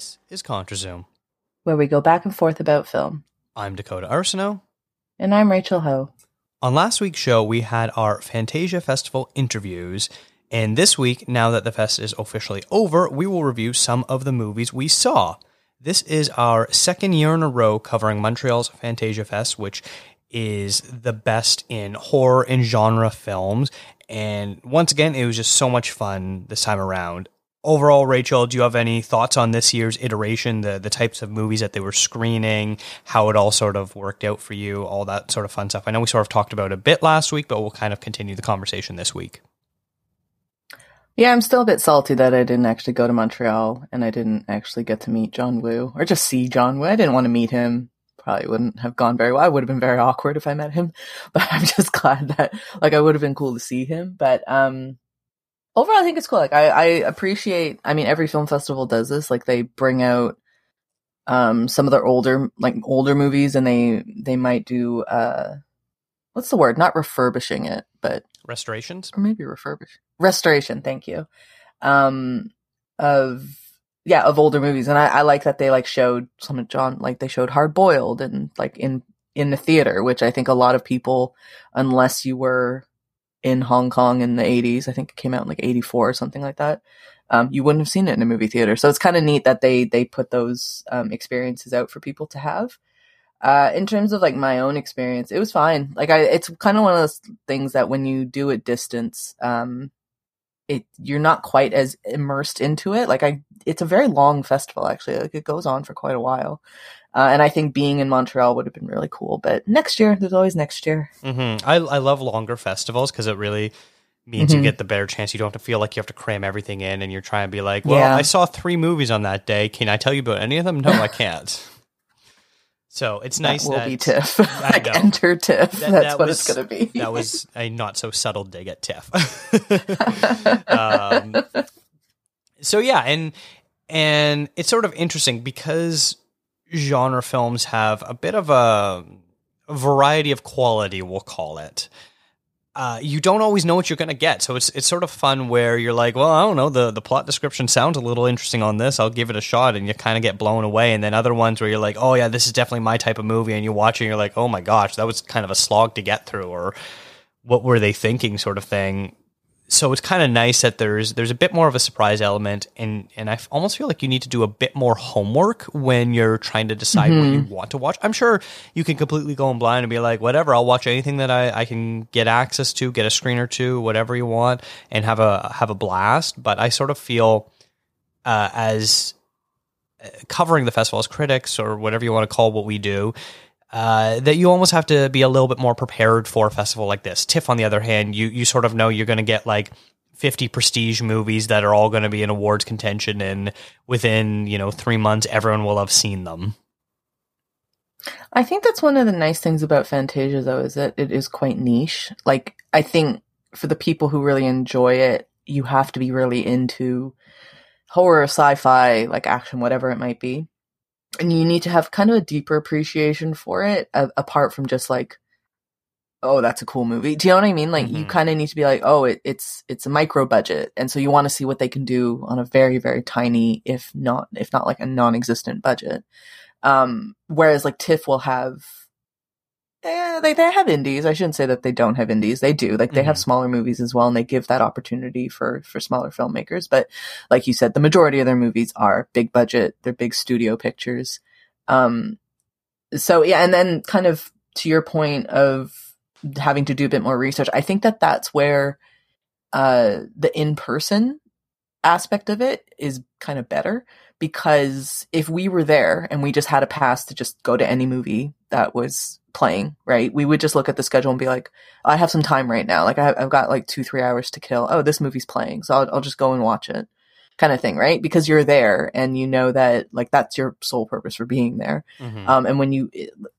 This is ContraZoom. where we go back and forth about film. I'm Dakota Arsenault. And I'm Rachel Ho. On last week's show, we had our Fantasia Festival interviews. And this week, now that the fest is officially over, we will review some of the movies we saw. This is our second year in a row covering Montreal's Fantasia Fest, which is the best in horror and genre films. And once again, it was just so much fun this time around. Overall, Rachel, do you have any thoughts on this year's iteration, the the types of movies that they were screening, how it all sort of worked out for you, all that sort of fun stuff? I know we sort of talked about a bit last week, but we'll kind of continue the conversation this week. Yeah, I'm still a bit salty that I didn't actually go to Montreal and I didn't actually get to meet John Woo or just see John Woo. I didn't want to meet him. Probably wouldn't have gone very well. I would have been very awkward if I met him, but I'm just glad that like I would have been cool to see him. But um overall I think it's cool. Like I, I appreciate I mean every film festival does this. Like they bring out um some of their older like older movies and they they might do uh what's the word? Not refurbishing it, but Restorations? or maybe refurbish restoration thank you um of yeah of older movies and I, I like that they like showed some of john like they showed hard boiled and like in in the theater which i think a lot of people unless you were in hong kong in the 80s i think it came out in like 84 or something like that um, you wouldn't have seen it in a movie theater so it's kind of neat that they they put those um, experiences out for people to have uh, in terms of like my own experience, it was fine. Like I, it's kind of one of those things that when you do it distance, um, it you're not quite as immersed into it. Like I, it's a very long festival actually. Like it goes on for quite a while, uh, and I think being in Montreal would have been really cool. But next year, there's always next year. Mm-hmm. I, I love longer festivals because it really means you Mhm. get the better chance. You don't have to feel like you have to cram everything in and you're trying to be like, well, Yeah. I saw three movies on that day. Can I tell you about any of them? No, I can't. So it's nice that will that be TIFF. I like enter TIFF. That- That's that what was- it's gonna be. that was a not so subtle dig at Tiff. um, so yeah, and and it's sort of interesting because genre films have a bit of a variety of quality, we'll call it. Uh, you don't always know what you're going to get, so it's it's sort of fun where you're like, well, I don't know, the the plot description sounds a little interesting on this. I'll give it a shot, and you kind of get blown away. And then other ones where you're like, oh yeah, this is definitely my type of movie, and you watch it, and you're like, oh my gosh, that was kind of a slog to get through, or what were they thinking, sort of thing. So it's kind of nice that there's there's a bit more of a surprise element, and and I almost feel like you need to do a bit more homework when you're trying to decide what you want to watch. I'm sure you can completely go in blind and be like, whatever, I'll watch anything that I, I can get access to, get a screen or two, whatever you want, and have a have a blast. But I sort of feel uh, as uh, covering the festival as critics or whatever you want to call what we do. Uh, that you almost have to be a little bit more prepared for a festival like this. TIFF, on the other hand, you you sort of know you're going to get like 50 prestige movies that are all going to be in awards contention, and within you know three months, everyone will have seen them. I think that's one of the nice things about Fantasia, though, is that it is quite niche. Like, I think for the people who really enjoy it, you have to be really into horror, sci fi, like action, whatever it might be. And you need to have kind of a deeper appreciation for it, a- apart from just like, oh, that's a cool movie. Do you know what I mean? Like, you Mhm. kind of need to be like, oh, it, it's it's a micro budget, and so you want to see what they can do on a very, very tiny, if not if not like a non-existent budget. Um, whereas like TIFF will have, eh, they they have indies. I shouldn't say that they don't have indies. They do. Like they have Mhm. smaller movies as well, and they give that opportunity for for smaller filmmakers. But like you said, the majority of their movies are big budget. They're big studio pictures. Um, so yeah, and then kind of to your point of having to do a bit more research, I think that that's where uh the in person aspect of it is kind of better because if we were there and we just had a pass to just go to any movie that was playing, right? We would just look at the schedule and be like, I have some time right now. Like I have, got like two, three hours to kill. Oh, this movie's playing. So I'll, I'll just go and watch it kind of thing, right? Because you're there and you know that like that's your sole purpose for being there. Mhm. Um, and when you,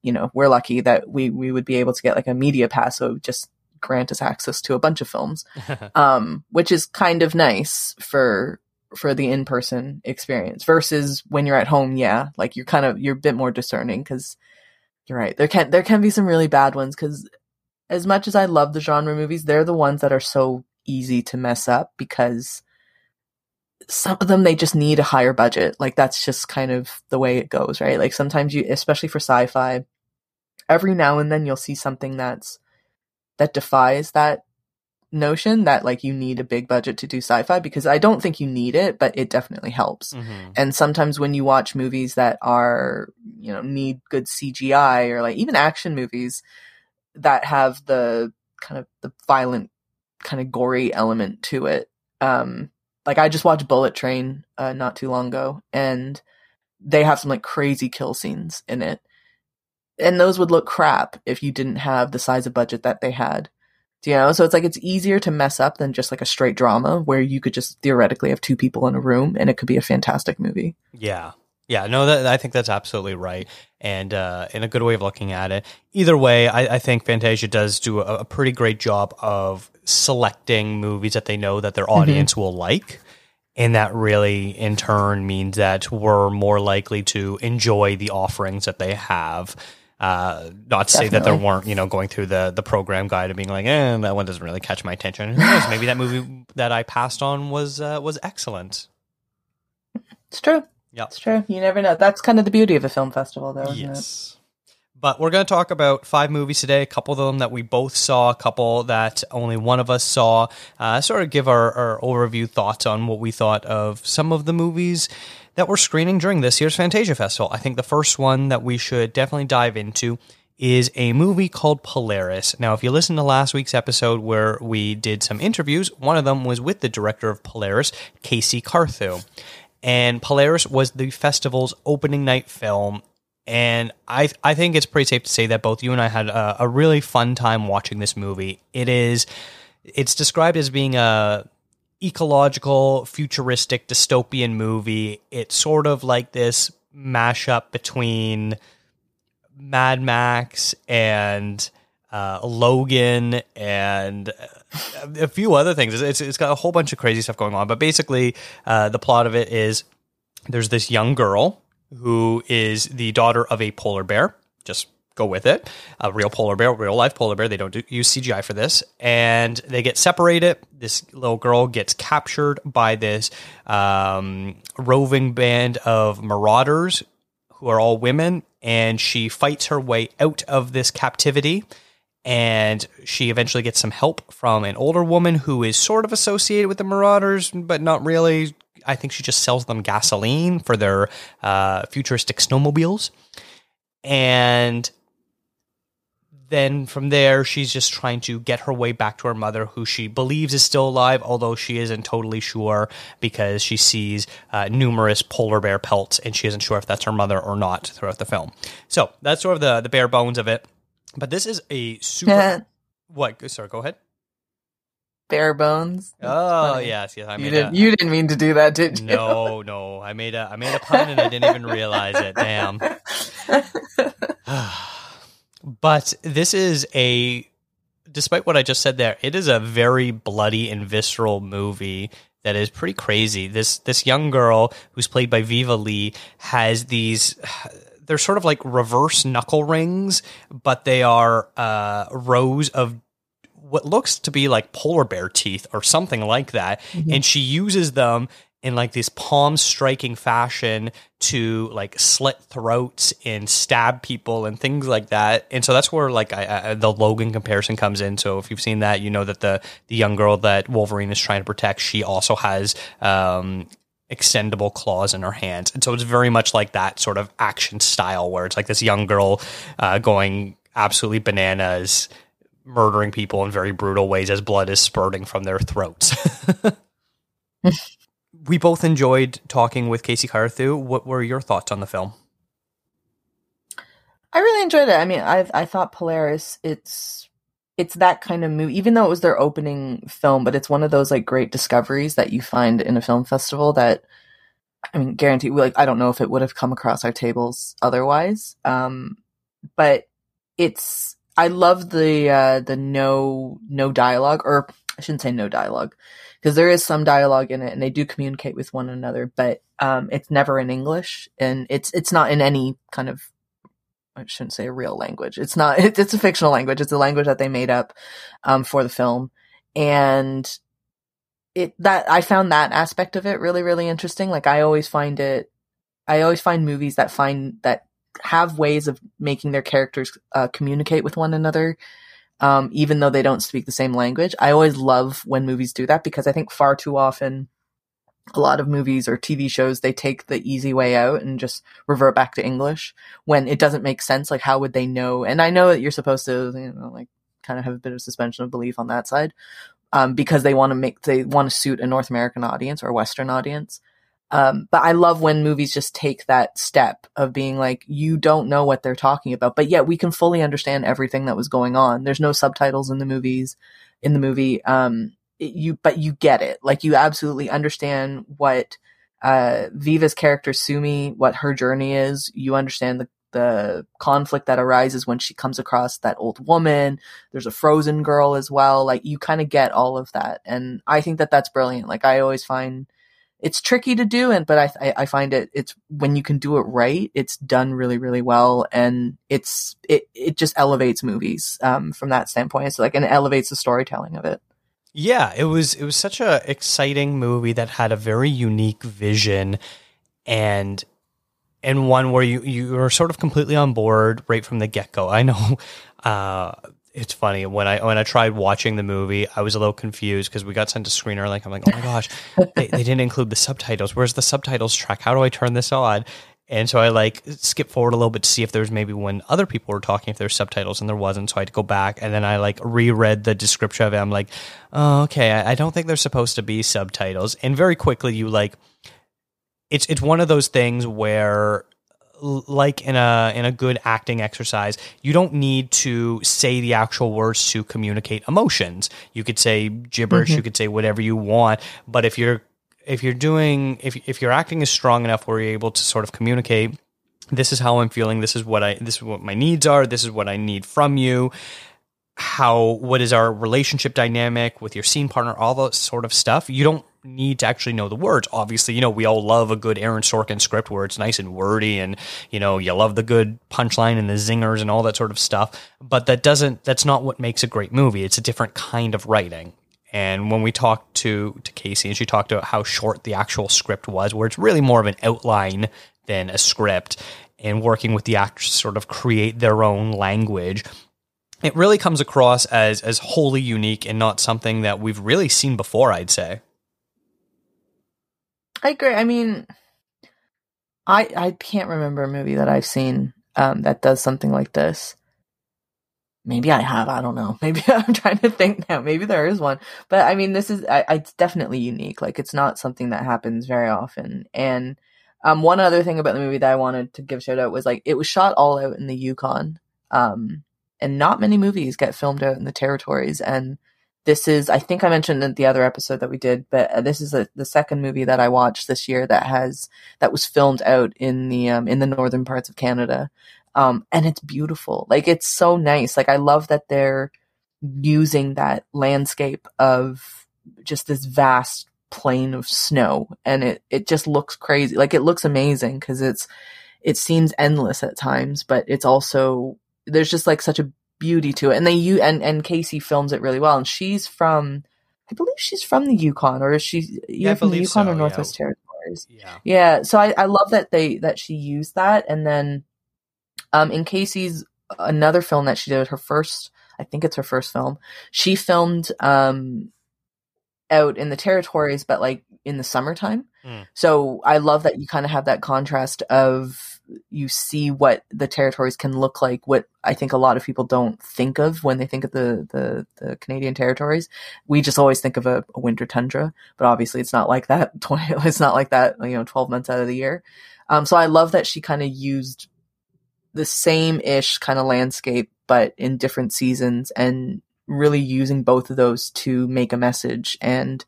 you know, we're lucky that we, we would be able to get like a media pass. So just grant us access to a bunch of films um, which is kind of nice for for the in person experience versus when you're at home. Yeah, like you're kind of you're a bit more discerning because you're right. There can there can be some really bad ones because as much as I love the genre movies, they're the ones that are so easy to mess up because some of them they just need a higher budget. Like that's just kind of the way it goes, right? Like sometimes you, especially for sci-fi, every now and then you'll see something that's that defies that notion that like you need a big budget to do sci-fi because I don't think you need it, but it definitely helps. Mhm. And sometimes when you watch movies that are, you know, need good CGI or like even action movies that have the kind of the violent kind of gory element to it. Um like I just watched Bullet Train uh not too long ago and they have some like crazy kill scenes in it. And those would look crap if you didn't have the size of budget that they had. Do you know? So it's like it's easier to mess up than just like a straight drama where you could just theoretically have two people in a room and it could be a fantastic movie. Yeah. Yeah, no, that, I think that's absolutely right, and uh, and a good way of looking at it. Either way, I, I think Fantasia does do a, a pretty great job of selecting movies that they know that their audience will like, and that really, in turn, means that we're more likely to enjoy the offerings that they have. Uh, not to say that there weren't, you know, going through the the program guide and being like, eh, that one doesn't really catch my attention. Who knows? Maybe that movie that I passed on was uh, was excellent. It's true. Yeah. It's true. You never know. That's kind of the beauty of a film festival, though. Isn't it? Yes. But we're going to talk about five movies today, a couple of them that we both saw, a couple that only one of us saw. Uh, sort of give our, our overview thoughts on what we thought of some of the movies that we're screening during this year's Fantasia Festival. I think the first one that we should definitely dive into is a movie called Polaris. Now, if you listen to last week's episode where we did some interviews, one of them was with the director of Polaris, Casey Carthew. And Polaris was the festival's opening night film. And I, I think it's pretty safe to say that both you and I had a, a really fun time watching this movie. It is, it's described as being a ecological, futuristic, dystopian movie. It's sort of like this mashup between Mad Max and uh, Logan and uh, a few other things. It's, it's got a whole bunch of crazy stuff going on. But basically, uh, the plot of it is there's this young girl who is the daughter of a polar bear. Just go with it. A real polar bear, real life polar bear. They don't do, use CGI for this. And they get separated. This little girl gets captured by this um, roving band of marauders who are all women. And she fights her way out of this captivity. And she eventually gets some help from an older woman who is sort of associated with the marauders, but not really. I think she just sells them gasoline for their uh, futuristic snowmobiles. And then from there, she's just trying to get her way back to her mother, who she believes is still alive, although she isn't totally sure because she sees uh, numerous polar bear pelts and she isn't sure if that's her mother or not throughout the film. So that's sort of the, the bare bones of it. But this is a super. what? Sorry, go ahead. Bare bones. That's Oh funny. yes, yes. I You didn't. a, You didn't mean to do that, did you? no, no. I made a I made a pun and I didn't even realize it. Damn. but this is a despite what I just said there, it is a very bloody and visceral movie that is pretty crazy. This this young girl who's played by Viva Lee has these they're sort of like reverse knuckle rings, but they are uh, rows of what looks to be like polar bear teeth or something like that. And she uses them in like this palm striking fashion to like slit throats and stab people and things like that. And so that's where like I, I, the Logan comparison comes in. So if you've seen that, you know that the the young girl that Wolverine is trying to protect, she also has um extendable claws in her hands. And so it's very much like that sort of action style where it's like this young girl uh, going absolutely bananas, murdering people in very brutal ways as blood is spurting from their throats. we both enjoyed talking with Casey Carthew. What were your thoughts on the film? I really enjoyed it. I mean, I I thought Polaris. It's it's that kind of movie, even though it was their opening film, but it's one of those like great discoveries that you find in a film festival that. I mean, guarantee. Like, I don't know if it would have come across our tables otherwise. Um, but it's. I love the uh, the no no dialogue, or I shouldn't say no dialogue, because there is some dialogue in it, and they do communicate with one another, but um, it's never in English, and it's it's not in any kind of I shouldn't say a real language. It's not. It's, a fictional language. It's a language that they made up um, for the film, and it that I found that aspect of it really really interesting. Like I always find it, I always find movies that find that have ways of making their characters uh, communicate with one another, um, even though they don't speak the same language. I always love when movies do that because I think far too often a lot of movies or TV shows they take the easy way out and just revert back to English when it doesn't make sense. Like how would they know? And I know that you're supposed to, you know, like kind of have a bit of suspension of belief on that side, um, because they want to make they want to suit a North American audience or Western audience. Um, but I love when movies just take that step of being like, you don't know what they're talking about, but yet we can fully understand everything that was going on. There's no subtitles in the movies, in the movie. Um, it, you, but you get it. Like you absolutely understand what, uh, Viva's character Sumi, what her journey is. You understand the, the conflict that arises when she comes across that old woman. There's a frozen girl as well. Like you kind of get all of that. And I think that that's brilliant. Like I always find, it's tricky to do and but I, I find it it's when you can do it right it's done really really well and it's it it just elevates movies um from that standpoint. It's like and it elevates the storytelling of it. Yeah it was it was such a exciting movie that had a very unique vision and and one where you you were sort of completely on board right from the get-go. I know uh it's funny when I when I tried watching the movie, I was a little confused because we got sent a screener. Like I'm like, oh my gosh, they, they didn't include the subtitles. Where's the subtitles track? How do I turn this on? And so I like skip forward a little bit to see if there's maybe when other people were talking if there's subtitles and there wasn't. So I had to go back and then I like reread the description of it. I'm like, oh, okay, I, I don't think there's supposed to be subtitles. And very quickly you like, it's it's one of those things where like in a in a good acting exercise, you don't need to say the actual words to communicate emotions. You could say gibberish, mm-hmm. you could say whatever you want, but if you're if you're doing if if your acting is strong enough where you're able to sort of communicate this is how I'm feeling, this is what I this is what my needs are, this is what I need from you how what is our relationship dynamic with your scene partner all that sort of stuff you don't need to actually know the words. Obviously, you know, we all love a good Aaron Sorkin script where it's nice and wordy and, you know, you love the good punchline and the zingers and all that sort of stuff. But that doesn't, that's not what makes a great movie. It's a different kind of writing. And when we talked to, to Casey and she talked about how short the actual script was, where it's really more of an outline than a script and working with the actors to sort of create their own language it really comes across as as wholly unique and not something that we've really seen before i'd say I agree. I mean, I I can't remember a movie that I've seen um, that does something like this. Maybe I have. I don't know. Maybe I'm trying to think now. Maybe there is one, but I mean, this is I, it's definitely unique. Like it's not something that happens very often. And um, one other thing about the movie that I wanted to give shout out was like it was shot all out in the Yukon. Um, and not many movies get filmed out in the territories. And this is i think i mentioned in the other episode that we did but uh, this is a, the second movie that i watched this year that has that was filmed out in the um, in the northern parts of canada. Um, and it's beautiful. Like it's so nice. Like i love that they're using that landscape of just this vast plain of snow and it it just looks crazy. Like it looks amazing because it's it seems endless at times but it's also there's just like such a beauty to it. And they you and and Casey films it really well. And she's from, I believe she's from the Yukon, or is she yeah, from the Yukon so, or Northwest yeah. Territories? Yeah, yeah. So I I love that they that she used that. And then, um, in Casey's another film that she did, her first, I think it's her first film. She filmed um out in the territories, but like in the summertime. Mm. So I love that you kind of have that contrast of you see what the territories can look like. What I think a lot of people don't think of when they think of the the, the Canadian territories. We just always think of a, a winter tundra, but obviously it's not like that. it's not like that. You know, twelve months out of the year. Um, so I love that she kind of used the same ish kind of landscape, but in different seasons, and really using both of those to make a message and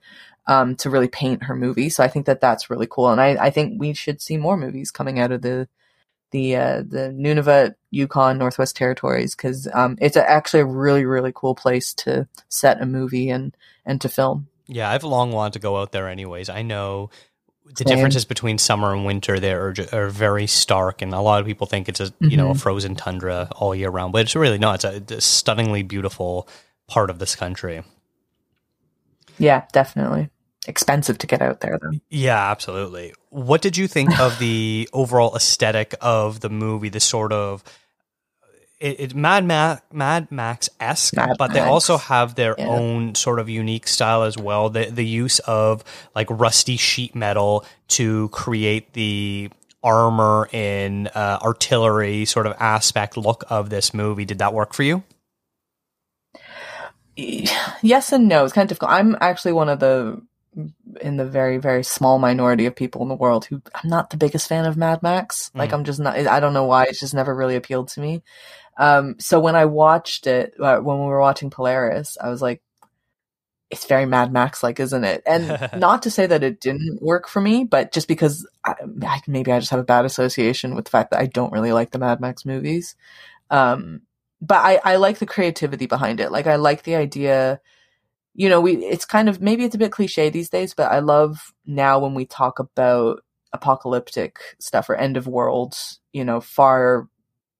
um, to really paint her movie. So I think that that's really cool, and I, I think we should see more movies coming out of the the uh, the Nunavut, Yukon, Northwest Territories because um, it's a, actually a really really cool place to set a movie and and to film. Yeah, I've long wanted to go out there. Anyways, I know the Same. differences between summer and winter there are, are, very stark, and a lot of people think it's a mm-hmm. you know a mm-hmm. frozen tundra all year round, but it's really not. It's a, a stunningly beautiful part of this country. Yeah, definitely. Expensive to get out there though. Yeah, absolutely. What did you think of the overall aesthetic of the movie? The sort of it, it Mad Ma- Mad Max esque, but Mad they also have their Yeah. own sort of unique style as well. The the use of like rusty sheet metal to create the armor and uh, artillery sort of aspect look of this movie. Did that work for you? yes and no. It's kind of difficult. I'm actually one of the in the very very small minority of people in the world who I'm not the biggest fan of Mad Max. Like Mm. I'm just not. I don't know why. It's just never really appealed to me. Um, so when I watched it uh, when we were watching Polaris, I was like, it's very Mad Max like, isn't it? And not to say that it didn't work for me, but just because I, I, maybe I just have a bad association with the fact that I don't really like the Mad Max movies. Um, but I, I like the creativity behind it. Like I like the idea, you know, we, it's kind of, maybe it's a bit cliche these days, but I love now when we talk about apocalyptic stuff or end of worlds, you know, far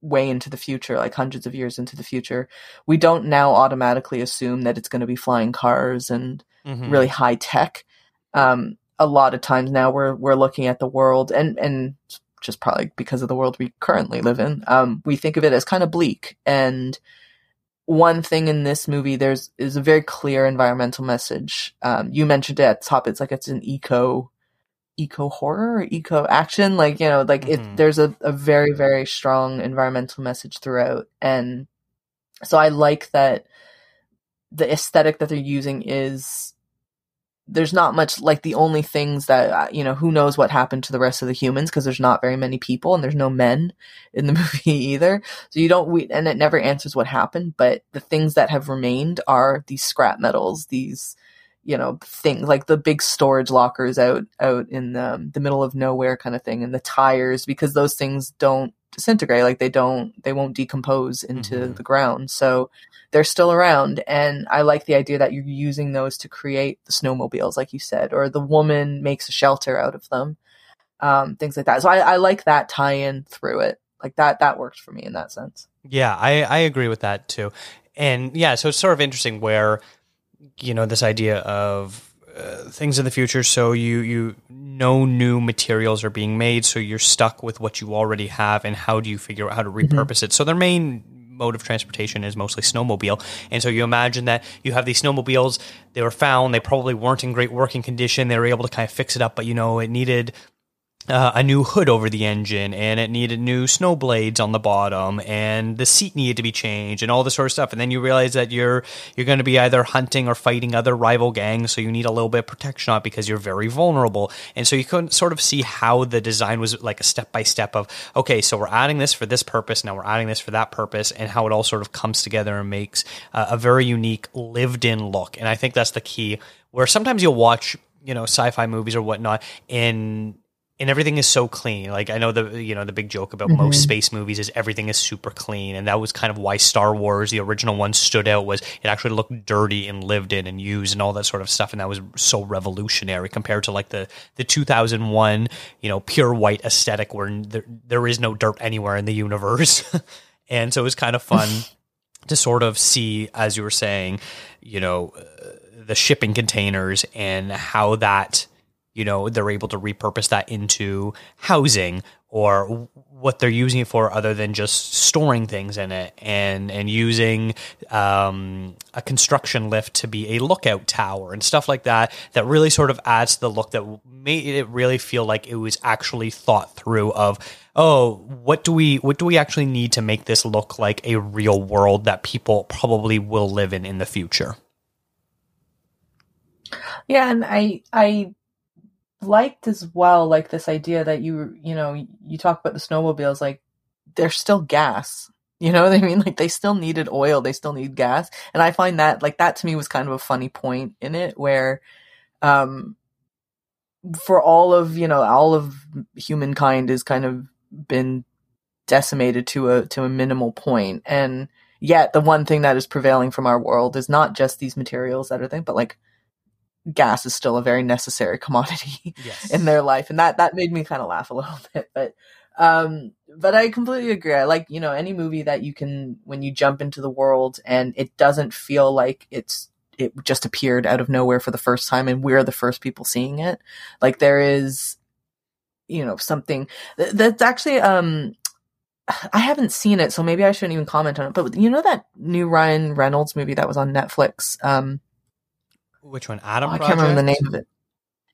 way into the future, like hundreds of years into the future. We don't now automatically assume that it's going to be flying cars and Mhm. really high tech. Um, a lot of times now we're we're looking at the world and and just probably because of the world we currently live in, um, we think of it as kind of bleak. And one thing in this movie, there's is a very clear environmental message. Um, you mentioned it at the top. It's like it's an eco eco horror or eco action. Like you know, like Mhm. it. There's a, a very very strong environmental message throughout, and so I like that the aesthetic that they're using is there's not much like the only things that uh, you know who knows what happened to the rest of the humans because there's not very many people and there's no men in the movie either so you don't we, and it never answers what happened but the things that have remained are these scrap metals these you know things like the big storage lockers out out in um, the middle of nowhere kind of thing and the tires because those things don't disintegrate like they don't they won't decompose into Mhm. the ground so they're still around and i like the idea that you're using those to create the snowmobiles like you said or the woman makes a shelter out of them um, things like that so I, I like that tie-in through it like that that worked for me in that sense Yeah, I, I agree with that too. And yeah, so it's sort of interesting where, you know, this idea of uh, things in the future. So you, you, no new materials are being made. So you're stuck with what you already have. And how do you figure out how to repurpose it? So their main mode of transportation is mostly snowmobile. And so you imagine that you have these snowmobiles, they were found, they probably weren't in great working condition. They were able to kind of fix it up, but you know, it needed uh, a new hood over the engine and it needed new snow blades on the bottom and the seat needed to be changed and all this sort of stuff. And then you realize that you're you're going to be either hunting or fighting other rival gangs so you need a little bit of protection on it because you're very vulnerable. And so you couldn't sort of see how the design was like a step by step of okay so we're adding this for this purpose now we're adding this for that purpose and how it all sort of comes together and makes uh, a very unique lived in look. And i think that's the key where sometimes you'll watch you know sci-fi movies or whatnot and and everything is so clean. Like I know the you know the big joke about most Mhm. space movies is everything is super clean, and that was kind of why Star Wars, the original one, stood out. Was it actually looked dirty and lived in and used and all that sort of stuff, and that was so revolutionary compared to like the the 2001 you know pure white aesthetic where there there is no dirt anywhere in the universe, and so it was kind of fun to sort of see, as you were saying, you know, uh, the shipping containers and how that you know they're able to repurpose that into housing or what they're using it for other than just storing things in it and and using um, a construction lift to be a lookout tower and stuff like that that really sort of adds to the look that made it really feel like it was actually thought through of oh what do we what do we actually need to make this look like a real world that people probably will live in in the future? Yeah, and I I liked as well like this idea that you you know you talk about the snowmobiles like they're still gas. You know what I mean? Like they still needed oil, they still need gas, and I find that like that to me was kind of a funny point in it where, um, for all of you know all of humankind has kind of been decimated to a to a minimal point and yet the one thing that is prevailing from our world is not just these materials that are thing but like gas is still a very necessary commodity yes in their life and that that made me kind of laugh a little bit but um but i completely agree i like you know any movie that you can when you jump into the world and it doesn't feel like it's it just appeared out of nowhere for the first time and we're the first people seeing it. Like there is, you know, something that's actually, um, I haven't seen it, so maybe I shouldn't even comment on it. But you know that new Ryan Reynolds movie that was on Netflix? Um, Which one? Adam. Oh, I can't remember the name of it.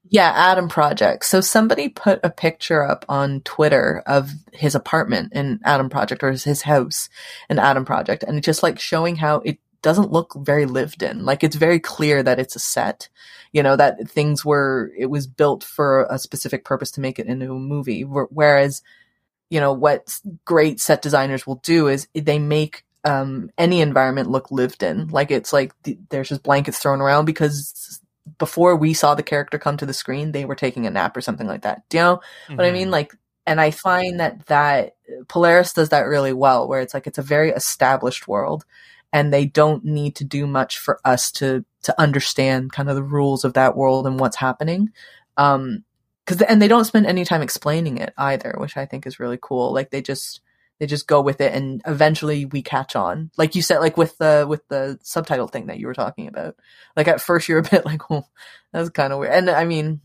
Yeah, Adam Project. So somebody put a picture up on Twitter of his apartment in Adam Project or his house in Adam Project, and it's just like showing how it doesn't look very lived in. Like it's very clear that it's a set, you know, that things were, it was built for a specific purpose to make it into a movie. Whereas, you know, what great set designers will do is they make um, any environment look lived in. Like it's like the, there's just blankets thrown around because before we saw the character come to the screen, they were taking a nap or something like that. Do you know mm-hmm. what I mean? Mm-hmm. Like, and I find that that Polaris does that really well, where it's like it's a very established world, and they don't need to do much for us to to understand kind of the rules of that world and what's happening. Um, because and they don't spend any time explaining it either, which I think is really cool. Like they just they just go with it, and eventually we catch on. Like you said, like with the with the subtitle thing that you were talking about. Like at first you're a bit like, oh, that's kind of weird. And I mean,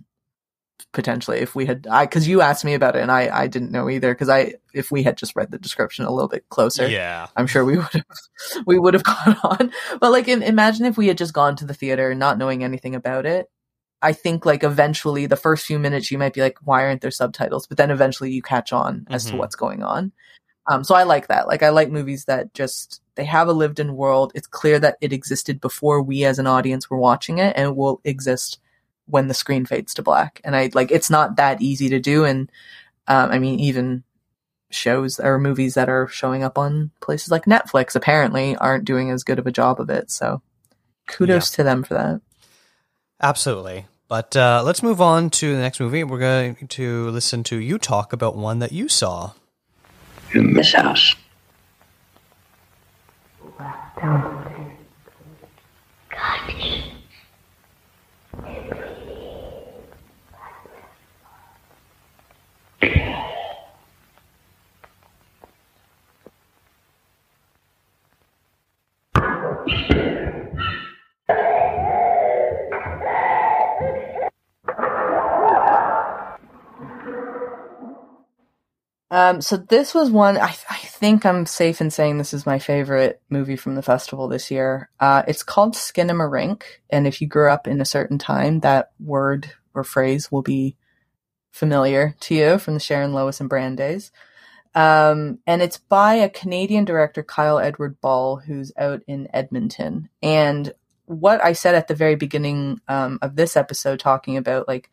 potentially if we had I because you asked me about it and I I didn't know either because I if we had just read the description a little bit closer yeah I'm sure we would have we would have gone on but like imagine if we had just gone to the theater not knowing anything about it I think like eventually the first few minutes you might be like why aren't there subtitles but then eventually you catch on as mm-hmm. to what's going on um so I like that like I like movies that just they have a lived in world it's clear that it existed before we as an audience were watching it and it will exist when the screen fades to black. And I like it's not that easy to do. And um, I mean, even shows or movies that are showing up on places like Netflix apparently aren't doing as good of a job of it. So kudos yeah. to them for that. Absolutely. But uh, let's move on to the next movie. We're going to listen to you talk about one that you saw in this house. Downstairs. God. Um, so this was one I, I, think I'm safe in saying this is my favorite movie from the festival this year. Uh, it's called Skinamarink, and if you grew up in a certain time, that word or phrase will be familiar to you from the Sharon Lois and Bram days. Um, and it's by a Canadian director, Kyle Edward Ball, who's out in Edmonton. And what I said at the very beginning um, of this episode, talking about like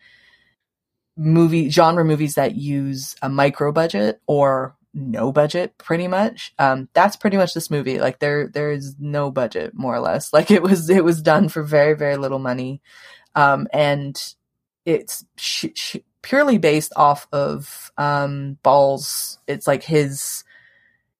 movie genre movies that use a micro budget or no budget pretty much um that's pretty much this movie. Like there there is no budget more or less. Like it was it was done for very very little money. Um and it's sh- sh- purely based off of um Ball's it's like his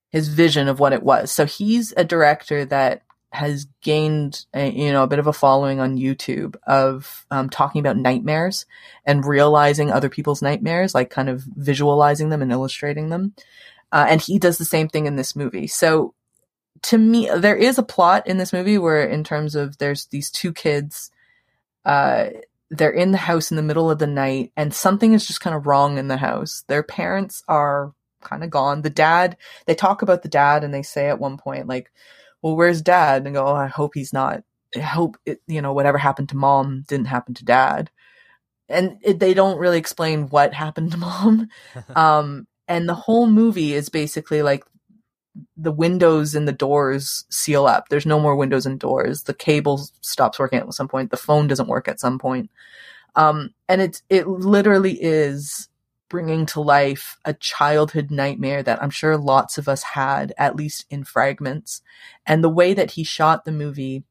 his vision of what it was. So he's a director that has gained a, you know a bit of a following on YouTube of um, talking about nightmares and realizing other people's nightmares, like kind of visualizing them and illustrating them. Uh, and he does the same thing in this movie. So to me, there is a plot in this movie where, in terms of, there's these two kids. Uh, they're in the house in the middle of the night, and something is just kind of wrong in the house. Their parents are kind of gone. The dad, they talk about the dad, and they say at one point, like, well, where's dad? And go, oh, I hope he's not. I hope it, you know, whatever happened to mom didn't happen to dad. And it, they don't really explain what happened to mom. um, and the whole movie is basically like the windows and the doors seal up. There's no more windows and doors. The cable stops working at some point. The phone doesn't work at some point. Um, and it's, it literally is bringing to life a childhood nightmare that I'm sure lots of us had, at least in fragments. And the way that he shot the movie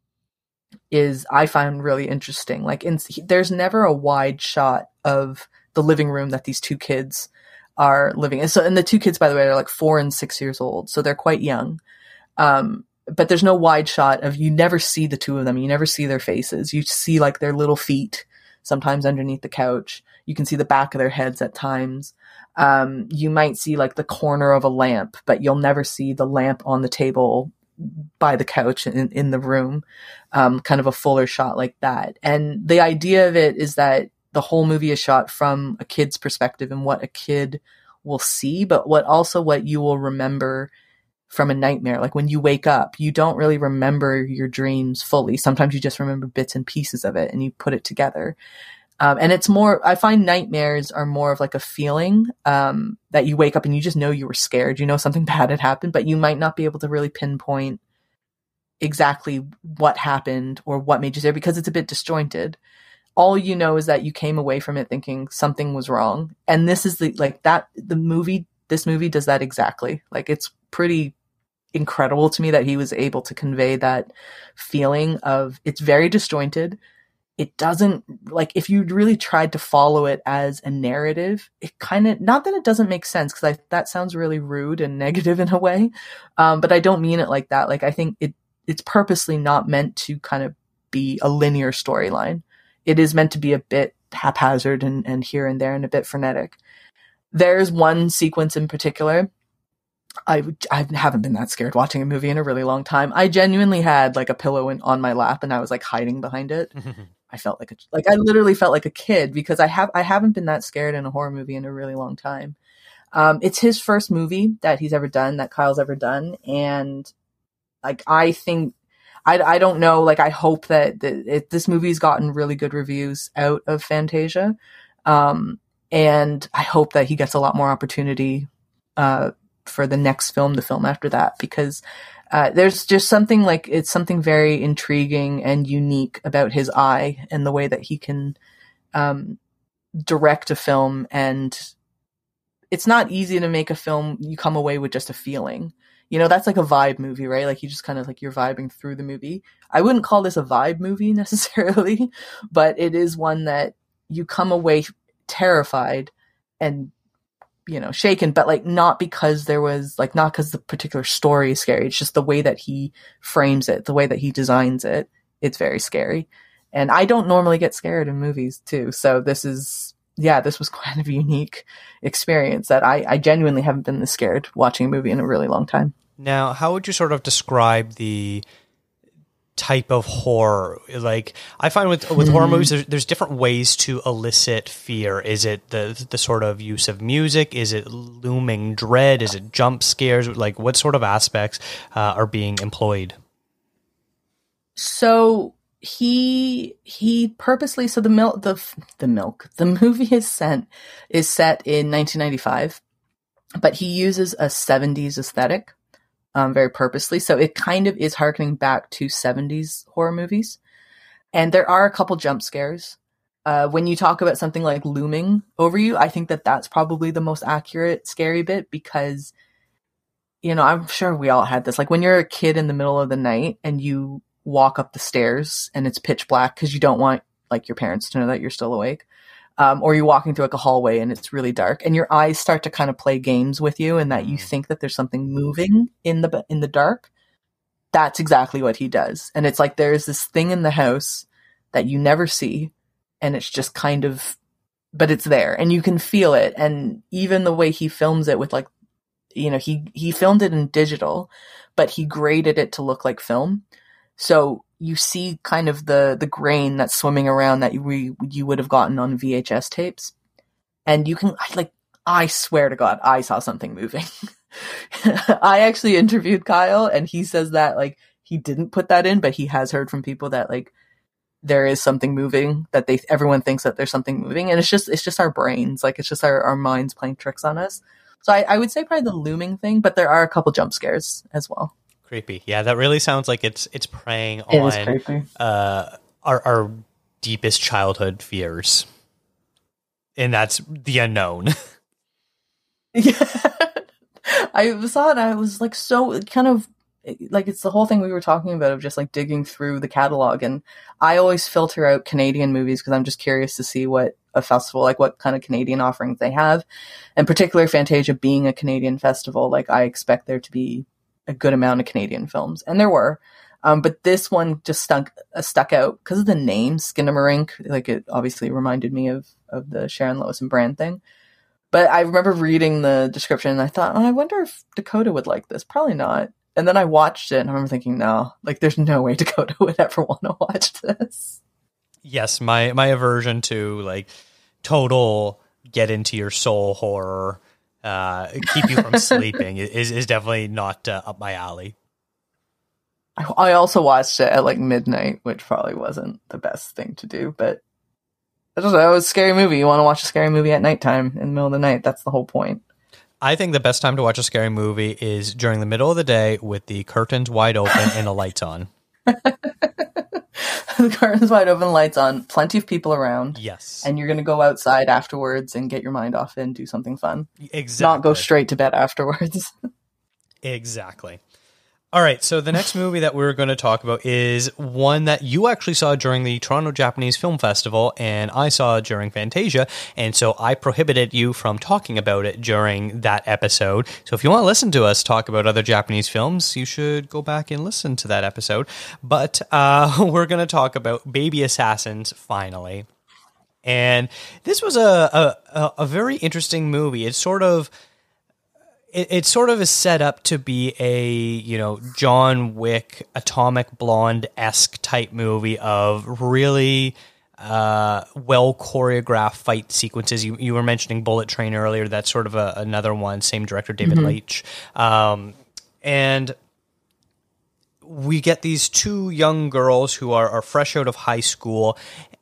is, I find really interesting. Like, in, he, there's never a wide shot of the living room that these two kids are living in. So, and the two kids, by the way, are like four and six years old, so they're quite young. Um, but there's no wide shot of you never see the two of them. You never see their faces. You see like their little feet sometimes underneath the couch. You can see the back of their heads at times. Um, you might see like the corner of a lamp, but you'll never see the lamp on the table by the couch in, in the room, um, kind of a fuller shot like that. And the idea of it is that the whole movie is shot from a kid's perspective and what a kid will see, but what also what you will remember from a nightmare. Like when you wake up, you don't really remember your dreams fully. Sometimes you just remember bits and pieces of it and you put it together. Um, and it's more, I find nightmares are more of like a feeling, um, that you wake up and you just know you were scared. You know something bad had happened, but you might not be able to really pinpoint exactly what happened or what made you there because it's a bit disjointed. All you know is that you came away from it thinking something was wrong. And this is the, like that, the movie, this movie does that exactly. Like it's pretty incredible to me that he was able to convey that feeling of it's very disjointed it doesn't like if you really tried to follow it as a narrative it kind of not that it doesn't make sense because that sounds really rude and negative in a way um, but i don't mean it like that like i think it it's purposely not meant to kind of be a linear storyline it is meant to be a bit haphazard and, and here and there and a bit frenetic there's one sequence in particular I, I haven't been that scared watching a movie in a really long time. I genuinely had like a pillow in, on my lap and I was like hiding behind it. I felt like a, like I literally felt like a kid because I have I haven't been that scared in a horror movie in a really long time. Um, it's his first movie that he's ever done that Kyle's ever done, and like I think I, I don't know like I hope that, that it, this movie's gotten really good reviews out of Fantasia, um, and I hope that he gets a lot more opportunity uh, for the next film, the film after that, because uh, there's just something like it's something very intriguing and unique about his eye and the way that he can um, direct a film. And it's not easy to make a film you come away with just a feeling. You know, that's like a vibe movie, right? Like you just kind of like you're vibing through the movie. I wouldn't call this a vibe movie necessarily, but it is one that you come away terrified and you know, shaken, but like not because there was like not because the particular story is scary. It's just the way that he frames it, the way that he designs it. It's very scary. And I don't normally get scared in movies too. So this is yeah, this was quite a unique experience that I, I genuinely haven't been this scared watching a movie in a really long time. Now, how would you sort of describe the type of horror. Like i find with with horror movies there's, there's, different ways to elicit fear. Is it the the sort of use of music? Is it looming dread? Is it jump scares? Like what sort of aspects uh, are being employed? So he he purposely so the milk the the milk the movie is sent is set in 1995 but he uses a 70s aesthetic um, very purposely. So it kind of is harkening back to 70s horror movies. And there are a couple jump scares. Uh, when you talk about something like looming over you, I think that that's probably the most accurate scary bit because, you know, I'm sure we all had this. Like when you're a kid in the middle of the night and you walk up the stairs and it's pitch black because you don't want like your parents to know that you're still awake um, or you're walking through like a hallway and it's really dark and your eyes start to kind of play games with you and that you mm. think that there's something moving in the in the dark that's exactly what he does. And it's like there's this thing in the house that you never see and it's just kind of but it's there and you can feel it. And even the way he films it with like you know he he filmed it in digital but he graded it to look like film. So you see kind of the the grain that's swimming around that you you would have gotten on VHS tapes, and you can like I swear to God I saw something moving. I actually interviewed Kyle, and he says that like he didn't put that in, but he has heard from people that like there is something moving that they everyone thinks that there's something moving, and it's just it's just our brains, like it's just our our minds playing tricks on us. So I, I would say probably the looming thing, but there are a couple jump scares as well. Creepy. Yeah, that really sounds like it's it's preying it on uh, our our deepest childhood fears, and that's the unknown. yeah, I saw it. I was like so kind of like it's the whole thing we were talking about of just like digging through the catalog, and I always filter out Canadian movies because I'm just curious to see what a festival like what kind of Canadian offerings they have, and particular Fantasia being a Canadian festival, like I expect there to be a good amount of Canadian films, and there were. Um, but this one just stuck uh, stuck out because of the name Skinamarink. Like it obviously reminded me of of the Sharon Lois and Bram thing. But I remember reading the description and I thought, oh, I wonder if Dakota would like this. Probably not. and then I watched it and I remember thinking, no, like there's no way Dakota would ever want to watch this. Yes, my my aversion to like total get into your soul horror, uh, keep you from sleeping is is definitely not uh, up my alley. I, I also watched it at like midnight, which probably wasn't the best thing to do, but I just know, it was a scary movie. You want to watch a scary movie at nighttime in the middle of the night. That's the whole point. I think the best time to watch a scary movie is during the middle of the day with the curtains wide open and the lights on. the curtains wide open, lights on, plenty of people around. Yes. And you're going to go outside afterwards and get your mind off and do something fun. exactly. Not go straight to bed afterwards. Exactly. All right, so the next movie that we're going to talk about is one that you actually saw during the Toronto Japanese Film Festival, and I saw during Fantasia, and so I prohibited you from talking about it during that episode. So if you want to listen to us talk about other Japanese films, you should go back and listen to that episode. But uh, we're going to talk about Baby Assassins finally, and this was a a, a- very interesting movie. It's sort of it, it sort of is set up to be a you know John Wick Atomic Blonde esque type movie of really uh, well choreographed fight sequences. You you were mentioning Bullet Train earlier. That's sort of a, another one. Same director, David Leitch, um, and we get these two young girls who are, are fresh out of high school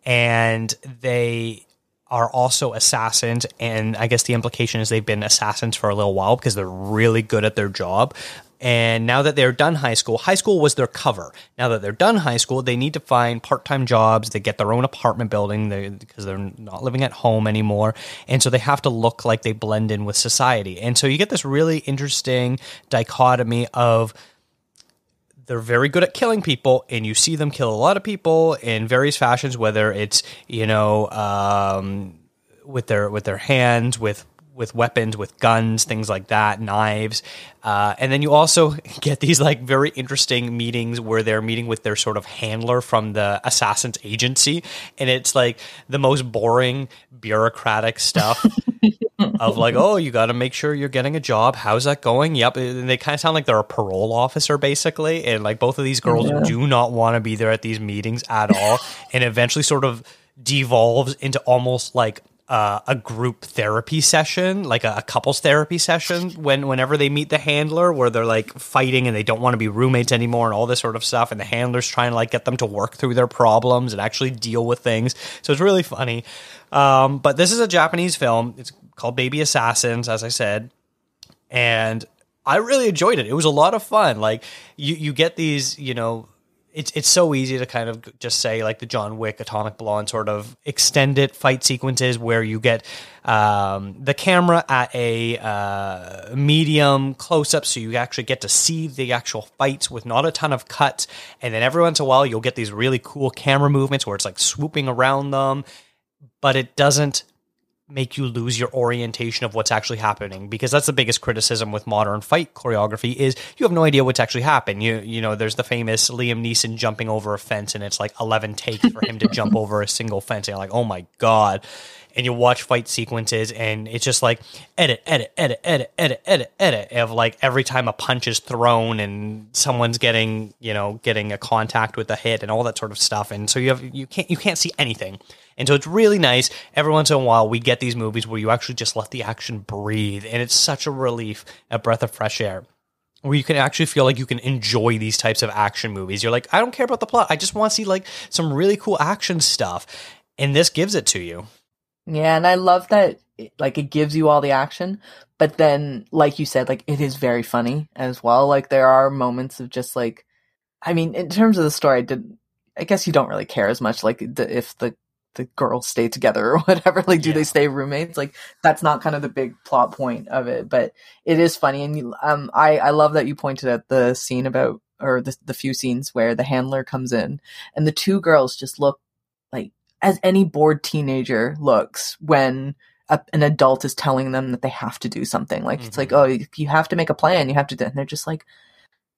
and they are also assassins and i guess the implication is they've been assassins for a little while because they're really good at their job. And now that they're done high school high school was their cover. Now that they're done high school they need to find part-time jobs. They get their own apartment building they, because they're not living at home anymore. And so they have to look like they blend in with society. And so you get this really interesting dichotomy of they're very good at killing people, and you see them kill a lot of people in various fashions, whether it's you know um, with their with their hands, with with weapons, with guns, things like that, knives, uh, and then you also get these like very interesting meetings where they're meeting with their sort of handler from the assassin's agency, and it's like the most boring bureaucratic stuff of like, oh, you got to make sure you're getting a job. How's that going? Yep. And they kind of sound like they're a parole officer, basically. And like both of these girls Yeah. do not want to be there at these meetings at all. and eventually sort of devolves into almost like uh, a group therapy session, like a, a couples therapy session, when whenever they meet the handler, where they're like fighting and they don't want to be roommates anymore, and all this sort of stuff, and the handler's trying to like get them to work through their problems and actually deal with things. So it's really funny. Um, but this is a Japanese film. It's called Baby Assassins, as I said, and I really enjoyed it. It was a lot of fun. Like you, you get these, you know, it's it's so easy to kind of just say like the John Wick Atomic Blonde sort of extended fight sequences where you get um, the camera at a uh, medium close up, so you actually get to see the actual fights with not a ton of cuts, and then every once in a while you'll get these really cool camera movements where it's like swooping around them, but it doesn't make you lose your orientation of what's actually happening because that's the biggest criticism with modern fight choreography is you have no idea what's actually happened. You you know, there's the famous Liam Neeson jumping over a fence and it's like 11 takes for him to jump over a single fence and you're like, "Oh my god." And you watch fight sequences and it's just like edit, edit, edit, edit, edit, edit, edit of like every time a punch is thrown and someone's getting, you know, getting a contact with a hit and all that sort of stuff. And so you have you can't you can't see anything. And so it's really nice. Every once in a while, we get these movies where you actually just let the action breathe, and it's such a relief, a breath of fresh air. Where you can actually feel like you can enjoy these types of action movies. You're like, I don't care about the plot. I just want to see like some really cool action stuff. And this gives it to you. Yeah, and I love that it- like it gives you all the action, but then like you said, like it is very funny as well. Like there are moments of just like I mean, in terms of the story, I did I guess you don't really care as much like the, if the the girls stay together or whatever. Like, do Yeah. they stay roommates? Like, that's not kind of the big plot point of it, but it is funny. And you, um, I I love that you pointed at the scene about or the the few scenes where the handler comes in and the two girls just look as any bored teenager looks when a, an adult is telling them that they have to do something. Like it's like, Mhm. oh, you- you have to make a plan. You have to do. And they're just like,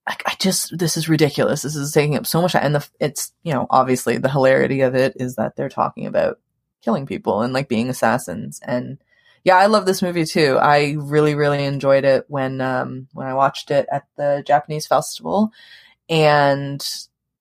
I, I just this is ridiculous. This is taking up so much. Time. And the it's you know obviously the hilarity of it is that they're talking about killing people and like being assassins and Yeah, I love this movie too. I really, really enjoyed it when um, when I watched it at the Japanese festival, and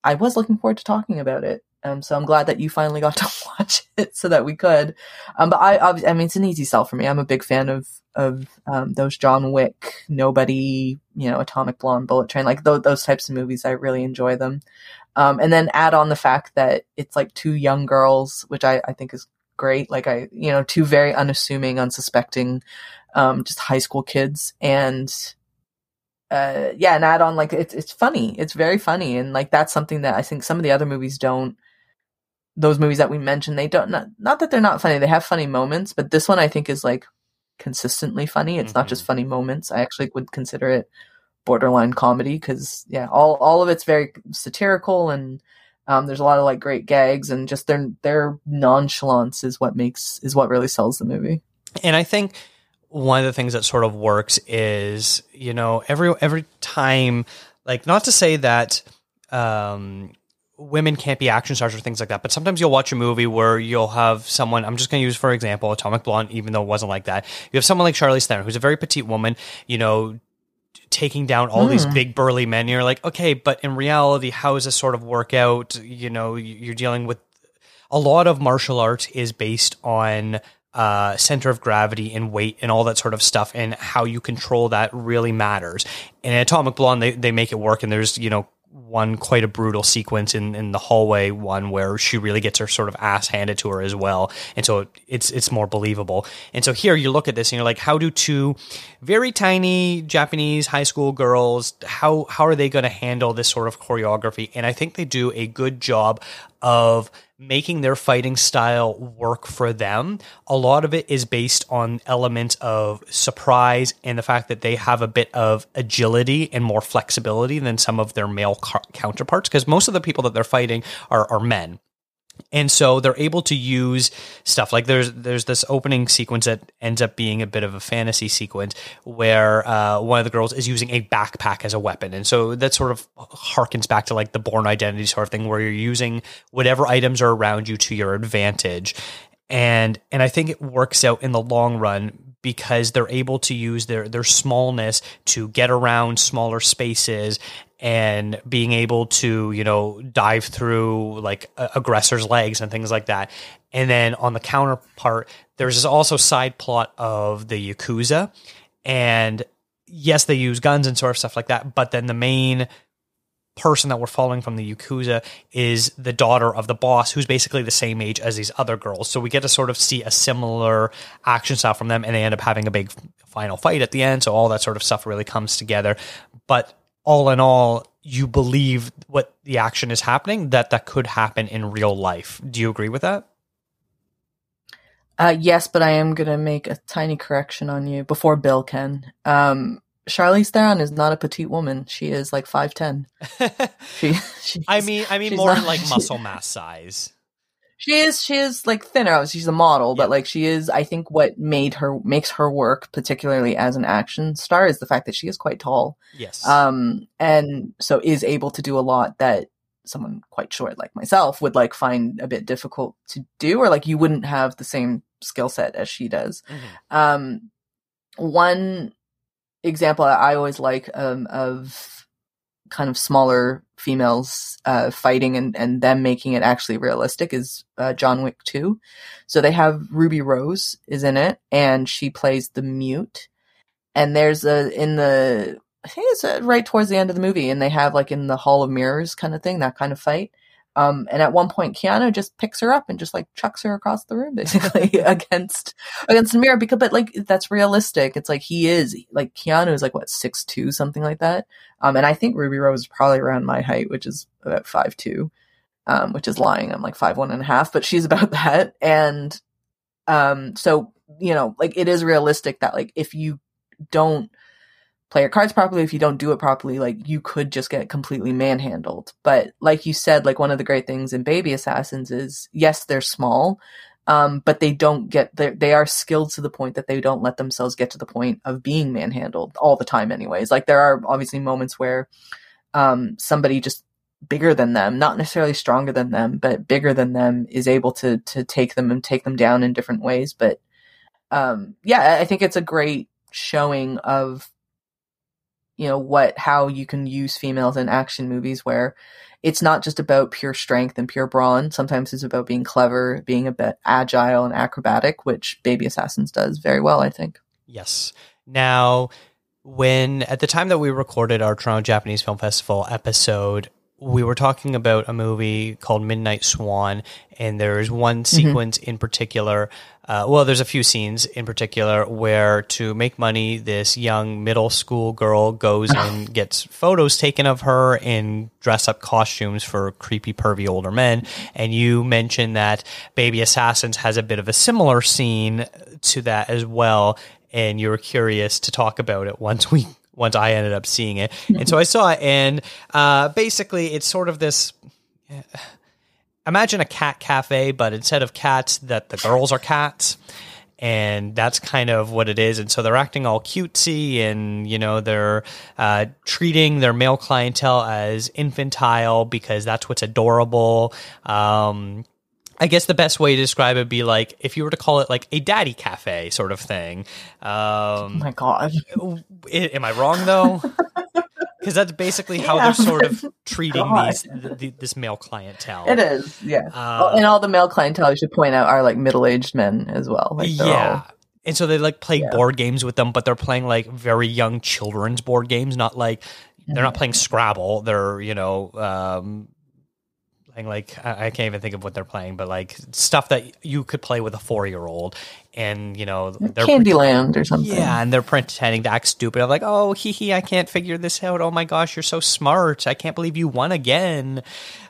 I was looking forward to talking about it. Um, so I'm glad that you finally got to watch it so that we could. Um, but I, I, mean, it's an easy sell for me. I'm a big fan of of um, those John Wick, Nobody, you know, Atomic Blonde, Bullet Train, like those, those types of movies. I really enjoy them. Um, and then add on the fact that it's like two young girls, which I, I think is great. Like I, you know, two very unassuming, unsuspecting, um, just high school kids, and uh, yeah, and add on like it's it's funny. It's very funny, and like that's something that I think some of the other movies don't. Those movies that we mentioned, they don't not not that they're not funny. They have funny moments, but this one I think is like consistently funny. It's mm-hmm. not just funny moments. I actually would consider it borderline comedy because yeah, all all of it's very satirical and um, there's a lot of like great gags and just their their nonchalance is what makes is what really sells the movie. And I think one of the things that sort of works is you know every every time like not to say that um, women can't be action stars or things like that. But sometimes you'll watch a movie where you'll have someone, I'm just going to use, for example, Atomic Blonde, even though it wasn't like that. You have someone like Charlize Theron, who's a very petite woman, you know, taking down all mm. these hmm. big burly men. You're like, okay, but in reality, how does this sort of work out? You know, you're dealing with a lot of martial arts is based on uh, center of gravity and weight and all that sort of stuff and how you control that really matters. In Atomic Blonde, they, they make it work and there's, you know, one quite a brutal sequence in, in the hallway one where she really gets her sort of ass handed to her as well. And so it's it's more believable. And so here you look at this and you're like how do two very tiny japanese high school girls how how are they going to handle this sort of choreography? And i think they do a good job of making their fighting style work for them. A lot of it is based on elements of surprise and the fact that they have a bit of agility and more flexibility than some of their male counterparts because most of the people that they're fighting are, are men and so they're able to use stuff like there's there's this opening sequence that ends up being a bit of a fantasy sequence where uh, one of the girls is using a backpack as a weapon, and so that sort of harkens back to like the Bourne Identity sort of thing, where you're using whatever items are around you to your advantage, and and I think it works out in the long run because they're able to use their their smallness to get around smaller spaces and being able to you know dive through like aggressors legs and things like that and then on the counterpart there's also side plot of the yakuza and yes they use guns and sort of stuff like that but then the main person that we're following from the Yakuza is the daughter of the boss, who's basically the same age as these other girls. So we get to sort of see a similar action style from them, and they end up having a big final fight at the end. So all that sort of stuff really comes together. But all in all, you believe what the action is happening, that that could happen in real life. Do you agree with that? Uh, yes, but I am going to make a tiny correction on you before Bill can. Um, Charlize Theron is not a petite woman. She is like five ten. she, I mean, I mean more not, like muscle mass size. She is. She is like thinner. She's a model, but like she is. I think what made her makes her work, particularly as an action star, is the fact that she is quite tall. Yes. Um, and so is able to do a lot that someone quite short like myself would like find a bit difficult to do, or like you wouldn't have the same skill set as she does. Mm-hmm. Um, one example I always like um, of kind of smaller females uh, fighting and, and them making it actually realistic is uh, John Wick 2. So they have Ruby Rose is in it and she plays the mute. And there's a, in the, I think it's uh, right towards the end of the movie and they have like in the Hall of Mirrors kind of thing, that kind of fight. Um, and at one point, Keanu just picks her up and just like chucks her across the room, basically against against the mirror. Because, but like that's realistic. It's like he is like Keanu is like what six two something like that. Um, and I think Ruby Rose is probably around my height, which is about five two, um, which is lying. I'm like five one and a half, but she's about that. And um, so you know, like it is realistic that like if you don't play your cards properly, if you don't do it properly, like you could just get completely manhandled. But like you said, like one of the great things in Baby Assassins is yes, they're small, um, but they don't get they are skilled to the point that they don't let themselves get to the point of being manhandled all the time. Anyways, like there are obviously moments where um, somebody just bigger than them, not necessarily stronger than them, but bigger than them is able to to take them and take them down in different ways. But um, yeah, I think it's a great showing of you know what how you can use females in action movies where it's not just about pure strength and pure brawn. Sometimes it's about being clever, being a bit agile and acrobatic, which Baby Assassins does very well, I think. Yes. Now, when at the time that we recorded our Toronto Japanese Film Festival episode, we were talking about a movie called Midnight Swan, and there's one mm-hmm. sequence in particular. Uh, well, there's a few scenes in particular where, to make money, this young middle school girl goes and gets photos taken of her in dress up costumes for creepy, pervy older men. And you mentioned that Baby Assassins has a bit of a similar scene to that as well. And you were curious to talk about it once we once I ended up seeing it. And so I saw it, and uh, basically, it's sort of this. Imagine a cat cafe, but instead of cats, that the girls are cats. And that's kind of what it is. And so they're acting all cutesy and, you know, they're uh, treating their male clientele as infantile because that's what's adorable. Um, I guess the best way to describe it would be like if you were to call it like a daddy cafe sort of thing. oh Um, my god. Am I wrong though? Because that's basically how Yeah, they're sort of treating God. these th- th- this male clientele. It is, yeah. Uh, and all the male clientele, I should point out, are like middle aged men as well. Like yeah. all- And so they like play Yeah. board games with them, but they're playing like very young children's board games, not like they're not playing Scrabble. They're, you know, um, playing like I, I can't even think of what they're playing, but like stuff that you could play with a four year old. And, you know, they're Candyland or something. Yeah, and they're pretending to act stupid. I'm like, oh, hee hee, I can't figure this out. Oh my gosh, you're so smart. I can't believe you won again.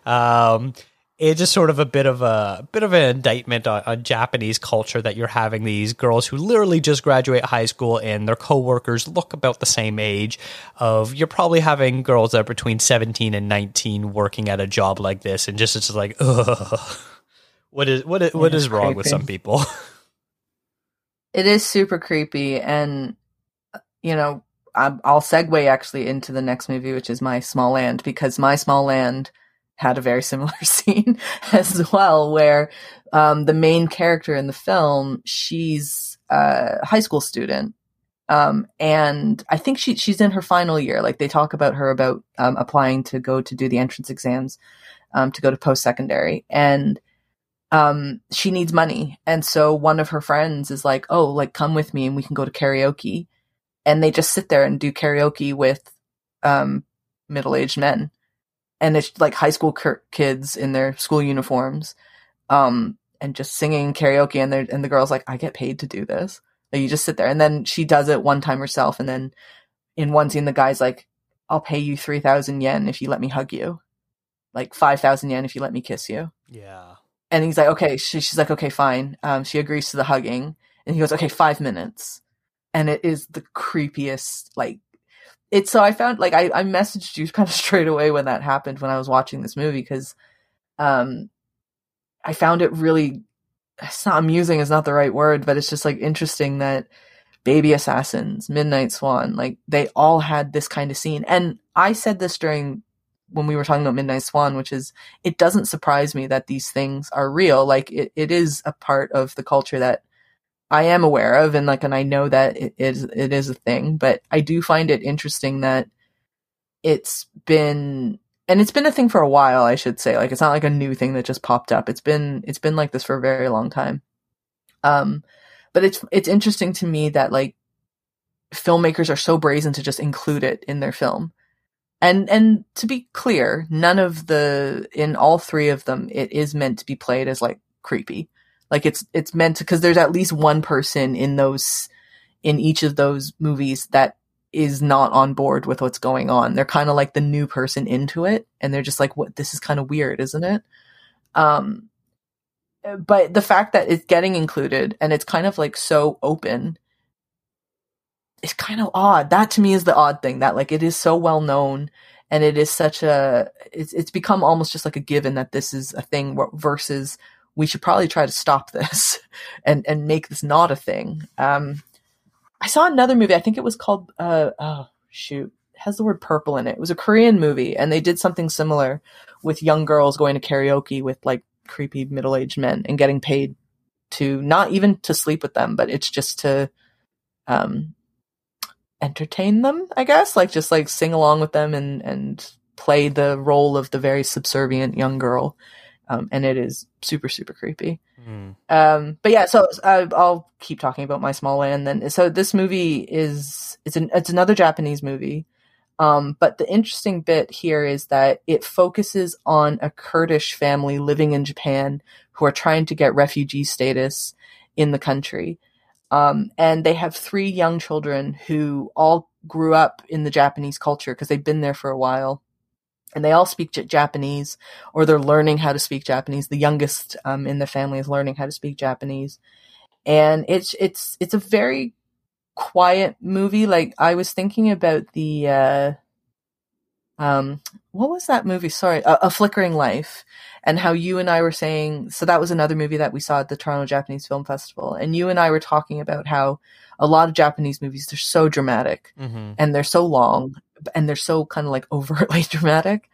Um, it's just sort of a bit of a bit of an indictment on, on Japanese culture that you're having these girls who literally just graduate high school and their coworkers look about the same age. Of you're probably having girls that are between 17 and 19 working at a job like this, and just it's like, ugh. What is what is, what is wrong with some people? It is super creepy, and you know, I'm, I'll segue actually into the next movie, which is My Small Land, because My Small Land had a very similar scene as well, where um, the main character in the film, she's a high school student, um, and I think she she's in her final year. Like they talk about her about um, applying to go to do the entrance exams, um, to go to post secondary, and um she needs money. And so one of her friends is like oh like come with me and we can go to karaoke. And they just sit there and do karaoke with um middle-aged men. And it's like high school cur- kids in their school uniforms um and just singing karaoke. And and the girl's like I get paid to do this. Like you just sit there. And then she does it one time herself. And then in one scene the guy's like I'll pay you 3000 yen if you let me hug you. Like 5000 yen if you let me kiss you. Yeah. And he's like, okay. She, she's like, okay, fine. Um, she agrees to the hugging, and he goes, okay, five minutes, and it is the creepiest. Like, it's so I found like I I messaged you kind of straight away when that happened when I was watching this movie because, um, I found it really. It's not amusing is not the right word, but it's just like interesting that Baby Assassins, Midnight Swan, like they all had this kind of scene. And I said this during when we were talking about Midnight Swan, which is it doesn't surprise me that these things are real. Like it, it is a part of the culture that I am aware of and like and I know that it is it is a thing, but I do find it interesting that it's been and it's been a thing for a while, I should say. Like it's not like a new thing that just popped up. It's been it's been like this for a very long time. Um but it's it's interesting to me that like filmmakers are so brazen to just include it in their film and and to be clear none of the in all three of them it is meant to be played as like creepy. Like it's it's meant to because there's at least one person in those in each of those movies that is not on board with what's going on. They're kind of like the new person into it and they're just like what? This is kind of weird isn't it? Um but the fact that it's getting included and it's kind of like so open is kind of odd. That to me is the odd thing that like it is so well known and it is such a it's it's become almost just like a given that this is a thing versus we should probably try to stop this and and make this not a thing. Um I saw another movie, I think it was called uh oh shoot, it has the word purple in it. It was a Korean movie and they did something similar with young girls going to karaoke with like creepy middle-aged men and getting paid to not even to sleep with them, but it's just to um entertain them, I guess, like just like sing along with them and and play the role of the very subservient young girl. Um, and it is super super creepy. Mm. Um, but yeah, so uh, I'll keep talking about my small land then. So this movie is it's an it's another Japanese movie. Um, but the interesting bit here is that it focuses on a Kurdish family living in Japan who are trying to get refugee status in the country. Um, and they have three young children who all grew up in the Japanese culture because they've been there for a while. And they all speak Japanese, or they're learning how to speak Japanese. The youngest um, in the family is learning how to speak Japanese, and it's it's it's a very quiet movie. Like I was thinking about the uh, um, what was that movie? Sorry, a, a Flickering Life, and how you and I were saying. So that was another movie that we saw at the Toronto Japanese Film Festival, and you and I were talking about how a lot of Japanese movies they're so dramatic hmm and they're so long and they're so kind of like overtly dramatic.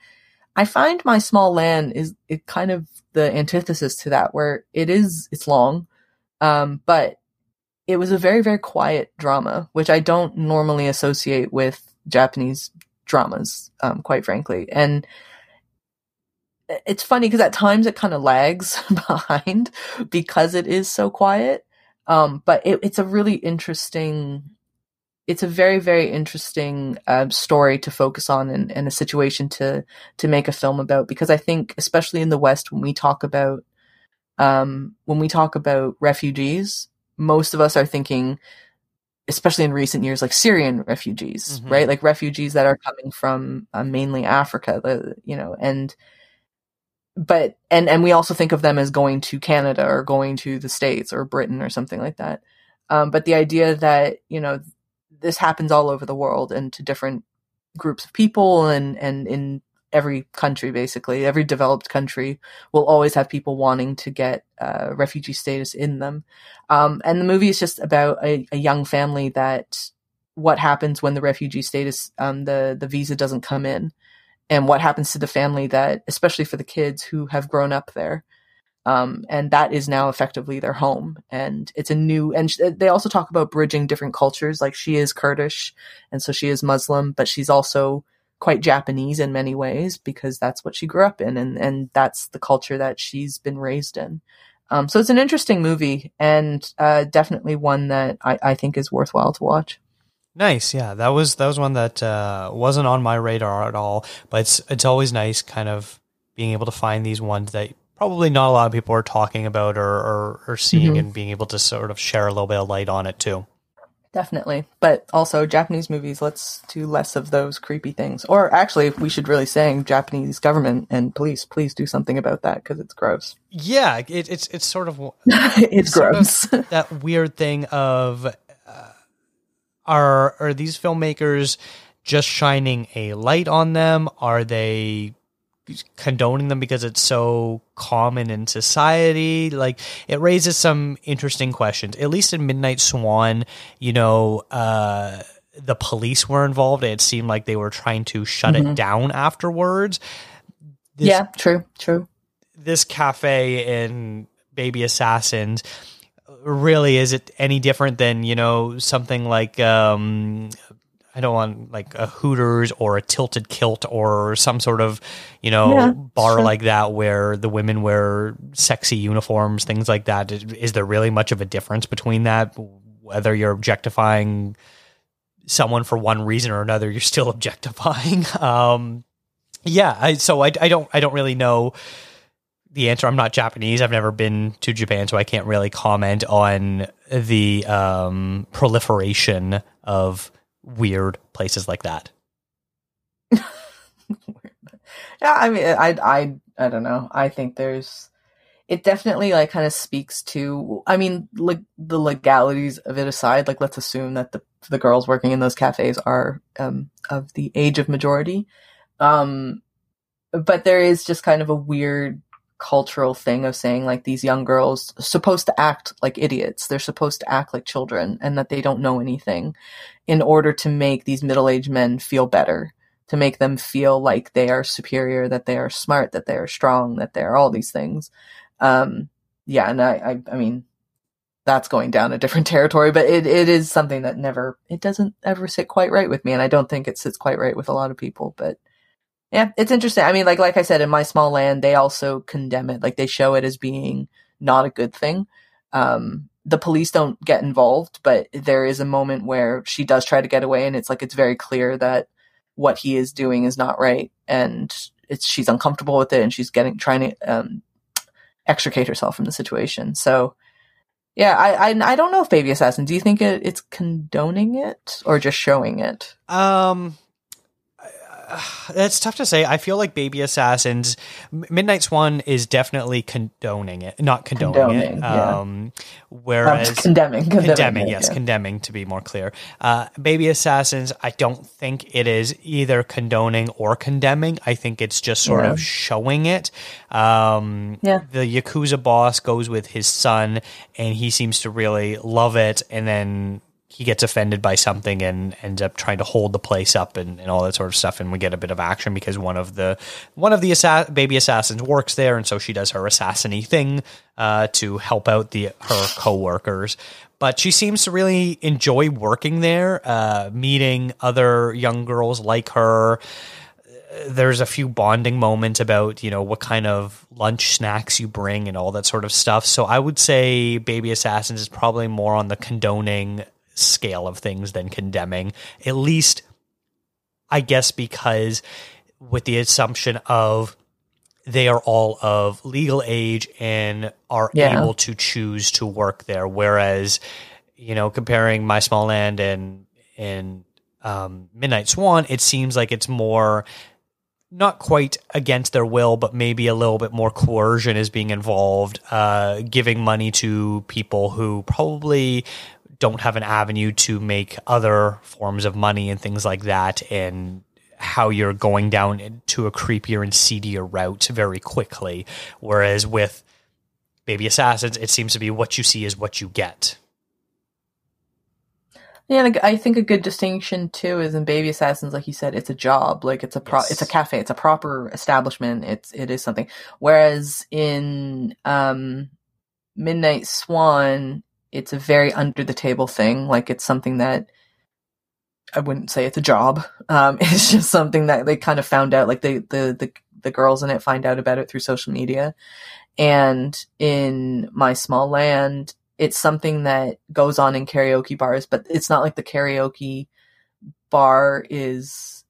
I find my small land is it kind of the antithesis to that, where it is it's long, um, but it was a very very quiet drama, which I don't normally associate with Japanese dramas, um, quite frankly, and it's funny because at times it kind of lags behind because it is so quiet. Um, but it, it's a really interesting it's a very very interesting uh, story to focus on and, and, a situation to to make a film about because I think especially in the West when we talk about um, when we talk about refugees, most of us are thinking, especially in recent years, like Syrian refugees, Mhm. right? Like refugees that are coming from uh, mainly Africa, the, you know, and but and and we also think of them as going to Canada or going to the States or Britain or something like that. Um, but the idea that you know this happens all over the world and to different groups of people and and in every country basically. Every developed country will always have people wanting to get uh, refugee status in them. Um, and the movie is just about a, a young family that what happens when the refugee status um, the the visa doesn't come in and what happens to the family that especially for the kids who have grown up there. Um, and that is now effectively their home and it's a new and sh- they also talk about bridging different cultures. Like she is kurdish and so she is muslim but she's also quite japanese in many ways because that's what she grew up in and and that's the culture that she's been raised in um, so it's an interesting movie and uh, definitely one that I, I think is worthwhile to watch Nice, yeah. That was that was one that uh, wasn't on my radar at all. But it's it's always nice, kind of being able to find these ones that probably not a lot of people are talking about or or, or seeing, Mhm. and being able to sort of share a little bit of light on it too. Definitely. But also japanese movies let's do less of those creepy things. Or actually we should really saying japanese government and police. Please do something about that because it's gross. Yeah, it, it's it's sort of it's sort of gross. that weird thing of uh, are are these filmmakers just shining a light on them? Are they condoning them because it's so common in society? Like it raises some interesting questions. At least in Midnight Swan, you know, uh the police were involved. It seemed like they were trying to shut it Mhm. down afterwards. This, yeah true true this cafe in Baby Assassins really is it any different than you know something like um I don't want like a Hooters or a Tilted Kilt or some sort of you know Yeah, bar sure. like that where the women wear sexy uniforms, things like that. Is, is there really much of a difference between that? Whether you're objectifying someone for one reason or another, you're still objectifying. Um, yeah, I, so I, I don't I don't really know the answer. I'm not Japanese. I've never been to Japan, so I can't really comment on the um, proliferation of weird places like that. yeah i mean i i i don't know i think there's it definitely like kind of speaks to i mean like the legalities of it aside like let's assume that the the girls working in those cafes are um of the age of majority um but there is just kind of a weird cultural thing of saying like these young girls supposed to act like idiots they're supposed to act like children and that they don't know anything in order to make these middle-aged men feel better to make them feel like they are superior that they are smart that they are strong that they are all these things um yeah and i i, I mean that's going down a different territory. But it, it is something that never, it doesn't ever sit quite right with me. And I don't think it sits quite right with a lot of people. But yeah, it's interesting. I mean, like, like I said, in my small land, they also condemn it. Like they show it as being not a good thing. Um, the police don't get involved, but there is a moment where she does try to get away and it's like, it's very clear that what he is doing is not right. And it's, she's uncomfortable with it and she's getting, trying to, um, extricate herself from the situation. So, yeah, I, I, I don't know if Baby Assassin. Do you think it, it's condoning it or just showing it? Um, it's tough to say. I feel like Baby Assassins, Midnight Swan is definitely condoning it, not condoning, Condoning, it. yeah. Um, whereas Um, condemning, condemning, condemning, it, yes, yeah. condemning to be more clear. Uh, Baby Assassins, I don't think it is either condoning or condemning. I think it's just sort Yeah. of showing it. Um, Yeah. the Yakuza boss goes with his son, and he seems to really love it, and then he gets offended by something and ends up trying to hold the place up and, and all that sort of stuff and we get a bit of action because one of the one of the assa- baby assassins works there and so she does her assassiny thing uh, to help out the her co-workers. But she seems to really enjoy working there uh, meeting other young girls like her. There's a few bonding moments about you know what kind of lunch snacks you bring and all that sort of stuff. So i would say baby assassins is probably more on the condoning scale of things than condemning at least i guess because with the assumption of they are all of legal age and are Yeah. able to choose to work there whereas you know comparing my small land and and um, midnight swan it seems like it's more not quite against their will, but maybe a little bit more coercion is being involved, uh, giving money to people who probably don't have an avenue to make other forms of money and things like that, and how you're going down to a creepier and seedier route very quickly. Whereas with Baby Assassins, it seems to be what you see is what you get. Yeah, I think a good distinction too is in Baby Assassins, like you said, it's a job, like it's a pro, Yes. it's a cafe, it's a proper establishment. It's it is something. Whereas in um, Midnight Swan, it's a very under the table thing. Like it's something that I wouldn't say it's a job. Um, it's just something that they kind of found out. Like the the the the girls in it find out about it through social media. And in My Small Land, it's something that goes on in karaoke bars, but it's not like the karaoke bar is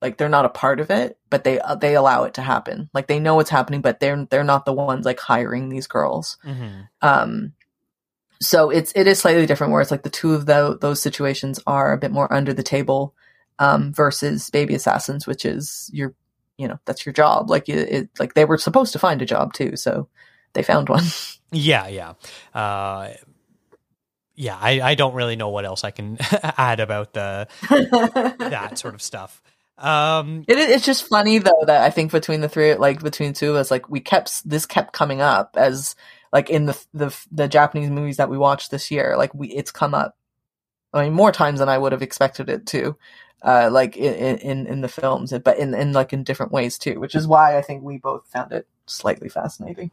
like they're not a part of it, but they uh, they allow it to happen. Like they know what's happening, but they're they're not the ones like hiring these girls. Um, so it's it is slightly different. Where it's like the two of tho- those situations are a bit more under the table, um, versus Baby Assassins, which is your you know that's your job. Like it, it like they were supposed to find a job too, so they found one. Yeah, yeah. Uh, yeah, I, I don't really know what else I can add about the that sort of stuff. Um, It, it's just funny though that I think between the three, like between two of us, like we kept this kept coming up as like in the the the Japanese movies that we watched this year. Like we, it's come up. I mean, more times than I would have expected it to. Uh, like in, in in the films, but in in like in different ways too, which is why I think we both found it slightly fascinating.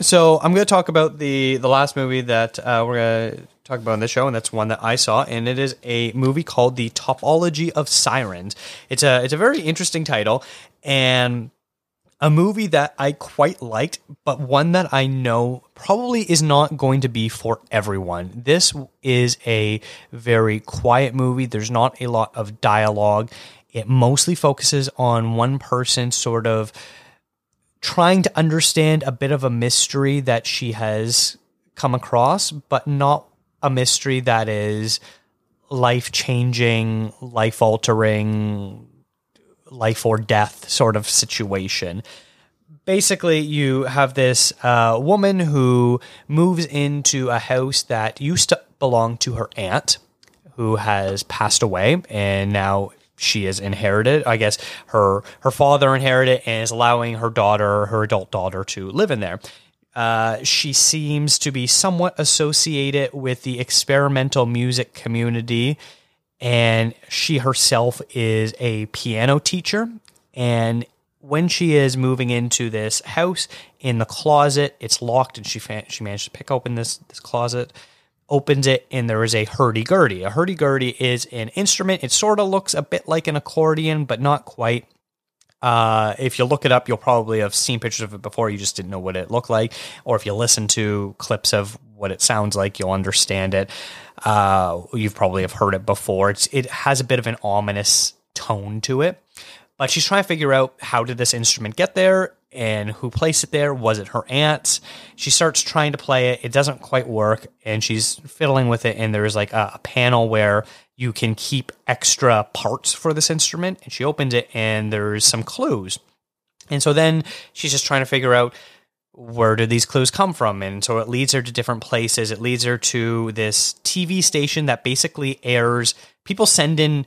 So I'm going to talk about the the last movie that uh, we're going to talk about on this show, and that's one that I saw, and it is a movie called The Topology of Sirens. It's a it's a very interesting title, and a movie that I quite liked, but one that I know probably is not going to be for everyone. This is a very quiet movie. There's not a lot of dialogue. It mostly focuses on one person sort of trying to understand a bit of a mystery that she has come across, but not a mystery that is life changing, life altering, life or death sort of situation. basically you have this uh, woman who moves into a house that used to belong to her aunt who has passed away and now she is inherited. I guess her her father inherited and is allowing her daughter her adult daughter to live in there. Uh, she seems to be somewhat associated with the experimental music community and she herself is a piano teacher. And when she is moving into this house in the closet, it's locked, and she fa- she managed to pick open this this closet, opens it, and there is a hurdy gurdy. A hurdy gurdy is an instrument. It sort of looks a bit like an accordion, but not quite. Uh, if you look it up, you'll probably have seen pictures of it before. You just didn't know what it looked like, or if you listen to clips of what it sounds like, you'll understand it. Uh, you've probably have heard it before. It's it has a bit of an ominous tone to it. But she's trying to figure out how did this instrument get there and who placed it there. Was it her aunt? She starts trying to play it. It doesn't quite work, and she's fiddling with it. And there's like a, a panel where you can keep extra parts for this instrument. And she opens it, and there's some clues. And so then she's just trying to figure out where do these clues come from? And so it leads her to different places. It leads her to this TV station that basically airs. People send in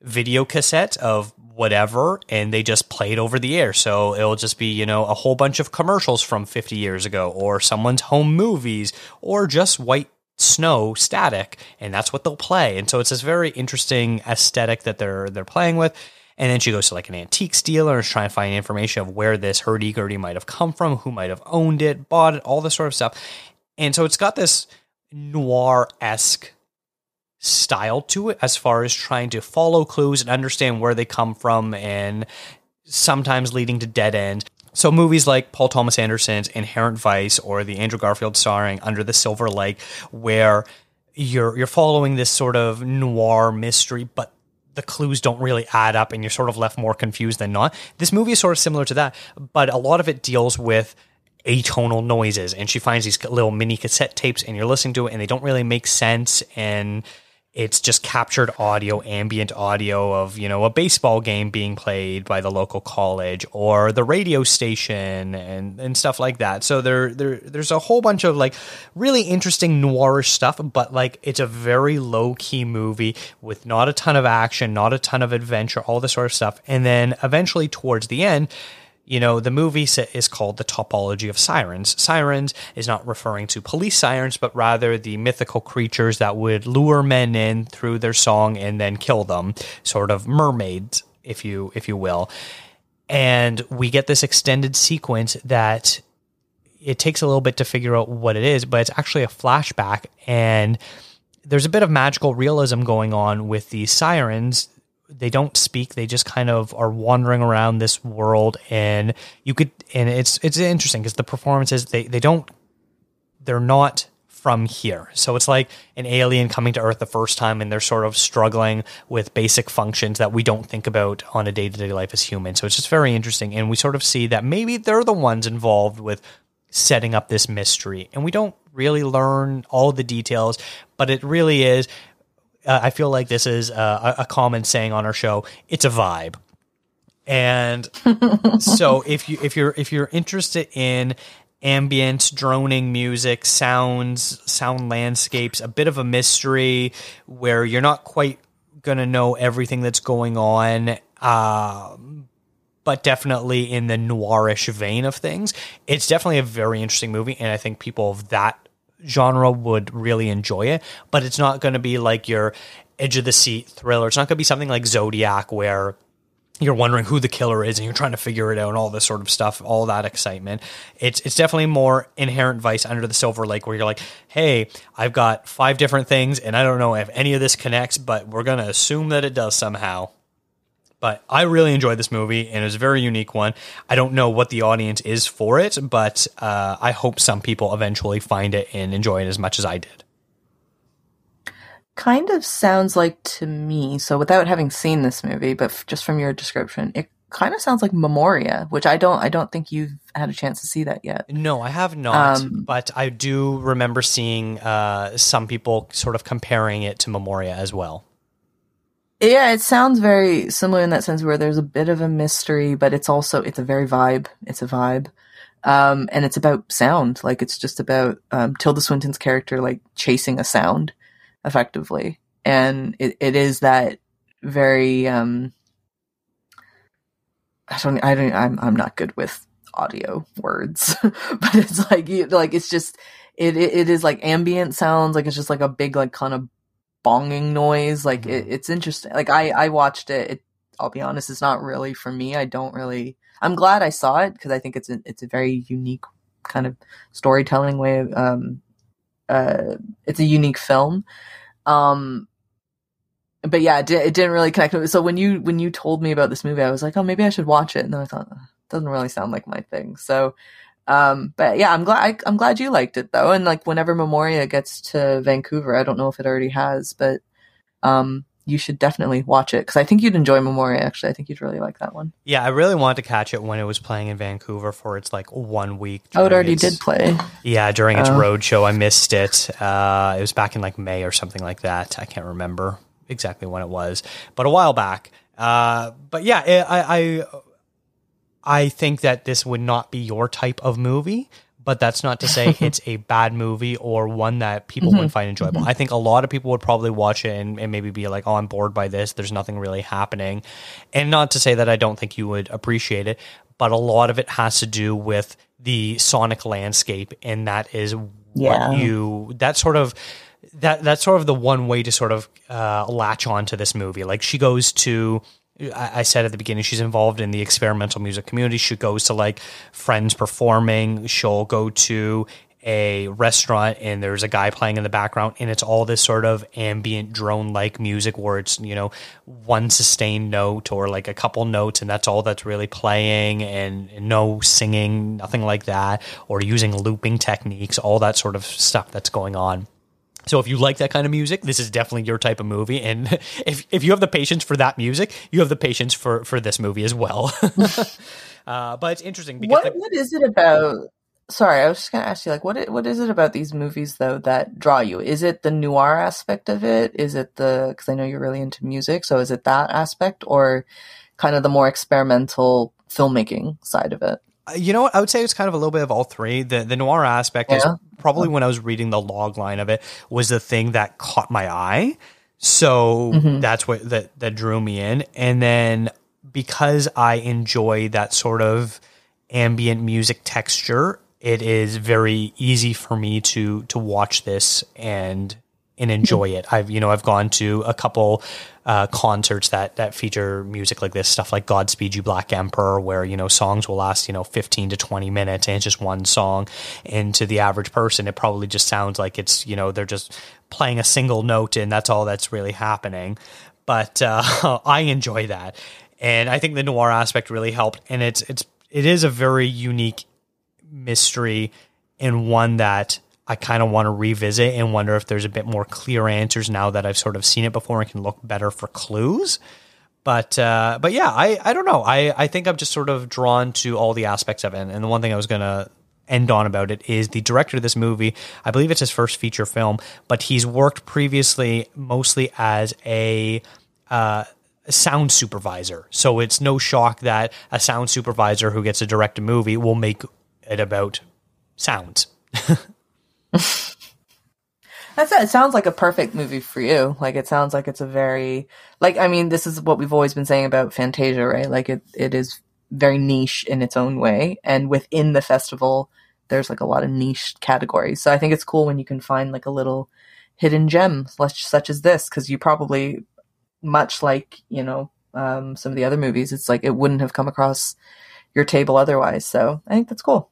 video cassette of whatever and they just play it over the air. So it'll just be you know a whole bunch of commercials from 50 years ago or someone's home movies or just white snow static and that's what they'll play. And so it's this very interesting aesthetic that they're they're playing with. And then she goes to like an antique dealer and is trying to find information of where this hurdy-gurdy might have come from who might have owned it bought it all this sort of stuff. And so it's got this noir-esque style to it as far as trying to follow clues and understand where they come from and sometimes leading to dead end. So movies like Paul Thomas Anderson's Inherent Vice or the Andrew Garfield starring Under the Silver Lake where you're you're following this sort of noir mystery but the clues don't really add up and you're sort of left more confused than not. This movie is sort of similar to that, but a lot of it deals with atonal noises and she finds these little mini cassette tapes and you're listening to it and they don't really make sense and it's just captured audio, ambient audio of, you know, a baseball game being played by the local college or the radio station and, and stuff like that. So there, there there's a whole bunch of like really interesting noirish stuff, but like it's a very low key movie with not a ton of action, not a ton of adventure, all this sort of stuff. And then eventually towards the end, you know, the movie is called The Topology of Sirens. Sirens is not referring to police sirens, but rather the mythical creatures that would lure men in through their song and then kill them, sort of mermaids, if you if you will. And we get this extended sequence that it takes a little bit to figure out what it is, but it's actually a flashback and there's a bit of magical realism going on with these sirens they don't speak they just kind of are wandering around this world and you could and it's it's interesting because the performances they they don't they're not from here. So it's like an alien coming to earth the first time and they're sort of struggling with basic functions that we don't think about on a day-to-day life as humans. So it's just very interesting and we sort of see that maybe they're the ones involved with setting up this mystery and we don't really learn all the details but it really is uh, I feel like this is uh, a common saying on our show. It's a vibe, and so if you if you're if you're interested in ambient droning music, sounds, sound landscapes, a bit of a mystery where you're not quite gonna know everything that's going on. Uh, but definitely in the noirish vein of things. It's definitely a very interesting movie, and I think people of that genre would really enjoy it, but it's not going to be like your edge of the seat thriller. It's not going to be something like Zodiac where you're wondering who the killer is and you're trying to figure it out and all this sort of stuff, all that excitement. It's it's definitely more inherent vice under the silver lake where you're like, hey, I've got five different things and I don't know if any of this connects, but we're gonna assume that it does somehow. But I really enjoyed this movie, and it was a very unique one. I don't know what the audience is for it, but uh, I hope some people eventually find it and enjoy it as much as I did. Kind of sounds like to me, so without having seen this movie, but f- just from your description, it kind of sounds like Memoria, which I don't I don't think you've had a chance to see that yet. No, I have not, Um, but I do remember seeing uh, some people sort of comparing it to Memoria as well. Yeah, it sounds very similar in that sense where there's a bit of a mystery, but it's also it's a very vibe. It's a vibe. Um, and it's about sound. Like it's just about um, Tilda Swinton's character like chasing a sound effectively. And it, it is that very um I don't I don't I'm I'm not good with audio words. but it's like you like it's just it, it it is like ambient sounds, like it's just like a big like kind of bonging noise. Like it, it's interesting. Like I I watched it. it. I'll be honest, it's not really for me. I don't really. I'm glad I saw it because I think it's a it's a very unique kind of storytelling way. Of, um, uh, it's a unique film. Um, but yeah, it, it didn't really connect with. So when you when you told me about this movie, I was like, oh, maybe I should watch it. And then I thought, it doesn't really sound like my thing. So um, but yeah, I'm glad I, am glad you liked it though. And like whenever Memoria gets to Vancouver, I don't know if it already has, but um, you should definitely watch it because I think you'd enjoy Memoria. Actually, I think you'd really like that one. Yeah, I really wanted to catch it when it was playing in Vancouver for its like one week. Oh, it already its, did play. Yeah, during its uh, road show, I missed it. Uh, it was back in like May or something like that. I can't remember exactly when it was, but a while back. Uh, but yeah, it, I, I I think that this would not be your type of movie, but that's not to say it's a bad movie or one that people mm-hmm. would find enjoyable. Mm-hmm. I think a lot of people would probably watch it and, and, maybe be like, oh, I'm bored by this. There's nothing really happening. And not to say that I don't think you would appreciate it, but a lot of it has to do with the sonic landscape. And that is yeah. what you, that sort of, that that's sort of the one way to sort of uh, latch on to this movie. Like she goes to I said at the beginning, she's involved in the experimental music community. She goes to like friends performing. She'll go to a restaurant and there's a guy playing in the background and it's all this sort of ambient drone like music where it's you know one sustained note or like a couple notes and that's all that's really playing and, no singing nothing like that or using looping techniques all that sort of stuff that's going on so if you like that kind of music, this is definitely your type of movie. And if, if you have the patience for that music, you have the patience for, for this movie as well. uh, but it's interesting because what, the- what is it about? Sorry, I was just going to ask you, like, what what is it about these movies though that draw you? Is it the noir aspect of it? Is it the because I know you're really into music, so is it that aspect, or kind of the more experimental filmmaking side of it? Uh, you know what? I would say it's kind of a little bit of all three. The the noir aspect yeah. is probably when I was reading the log line of it was the thing that caught my eye. So mm-hmm. that's what that that drew me in. And then because I enjoy that sort of ambient music texture, it is very easy for me to to watch this and and enjoy it. I've you know I've gone to a couple uh, concerts that that feature music like this stuff like Godspeed You Black Emperor where you know songs will last you know 15 to 20 minutes and it's just one song. And to the average person it probably just sounds like it's you know they're just playing a single note and that's all that's really happening. But uh, I enjoy that. And I think the noir aspect really helped. And it's it's it is a very unique mystery and one that I kind of want to revisit and wonder if there's a bit more clear answers now that I've sort of seen it before and can look better for clues. But uh, but yeah, I, I don't know. I, I think I'm just sort of drawn to all the aspects of it. And the one thing I was gonna end on about it is the director of this movie. I believe it's his first feature film, but he's worked previously mostly as a uh, sound supervisor. So it's no shock that a sound supervisor who gets to direct a movie will make it about sounds. That's it. It sounds like a perfect movie for you. Like it sounds like it's a very like I mean, this is what we've always been saying about Fantasia, right? Like it it is very niche in its own way. And within the festival, there's like a lot of niche categories. So I think it's cool when you can find like a little hidden gem such such as this, because you probably much like, you know, um, some of the other movies, it's like it wouldn't have come across your table otherwise. So I think that's cool.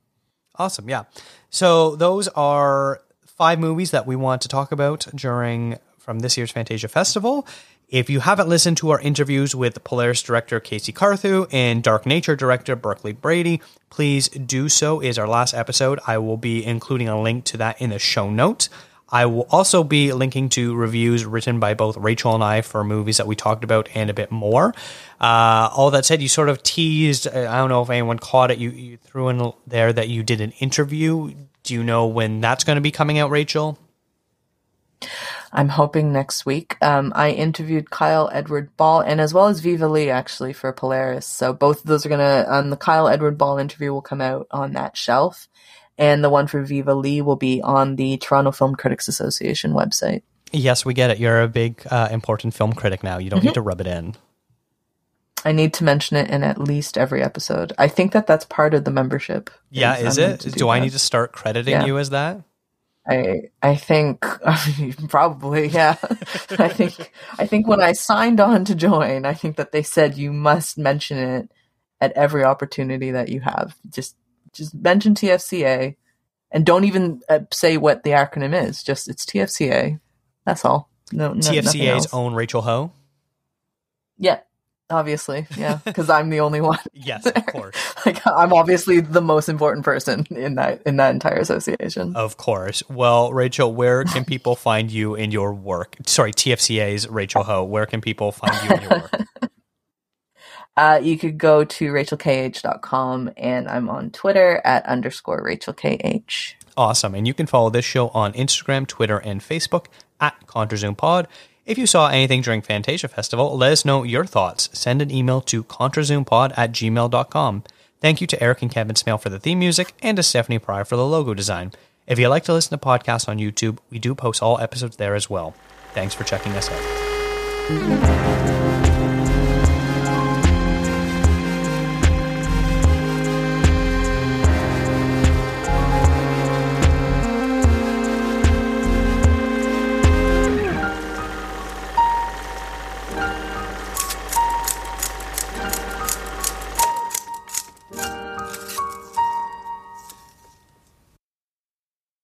Awesome. Yeah. So those are five movies that we want to talk about during from this year's Fantasia Festival. If you haven't listened to our interviews with Polaris director Casey Carthew and Dark Nature director Berkeley Brady, please do so. Is our last episode. I will be including a link to that in the show notes. I will also be linking to reviews written by both Rachel and I for movies that we talked about and a bit more. Uh, all that said, you sort of teased. Uh, I don't know if anyone caught it. You, you threw in there that you did an interview. Do you know when that's going to be coming out, Rachel? I'm hoping next week. Um, I interviewed Kyle Edward Ball and as well as Viva Lee actually for Polaris. So both of those are gonna, um, the Kyle Edward Ball interview will come out on that shelf and the one for Viva Lee will be on the Toronto Film Critics Association website. Yes, we get it. You're a big, uh, important film critic now. You don't need to rub it in. I need to mention it in at least every episode. I think that that's part of the membership. Yeah, I'm is it? to Do, I need to start crediting Yeah. you as that? I I think probably yeah. I think I think when I signed on to join, I think that they said you must mention it at every opportunity that you have. Just just mention TFCA, and don't even uh, say what the acronym is. Just it's TFCA. That's all. No, no TFCA's own Rachel Ho. Yeah, obviously, yeah, because I'm the only one. Yes, of course. like I'm obviously the most important person in that in that entire association. Of course. Well, Rachel, where can people find you in your work? Sorry, TFCA's Rachel Ho. Where can people find you in your work? Uh, you could go to rachelkh.com and I'm on Twitter at underscore rachelkh. Awesome. And you can follow this show on Instagram, Twitter, and Facebook at ContraZoomPod. If you saw anything during Fantasia Festival, let us know your thoughts. Send an email to ContraZoomPod at gmail.com. Thank you to Eric and Kevin Smale for the theme music and to Stephanie Pry for the logo design. If you like to listen to podcasts on YouTube, we do post all episodes there as well. Thanks for checking us out.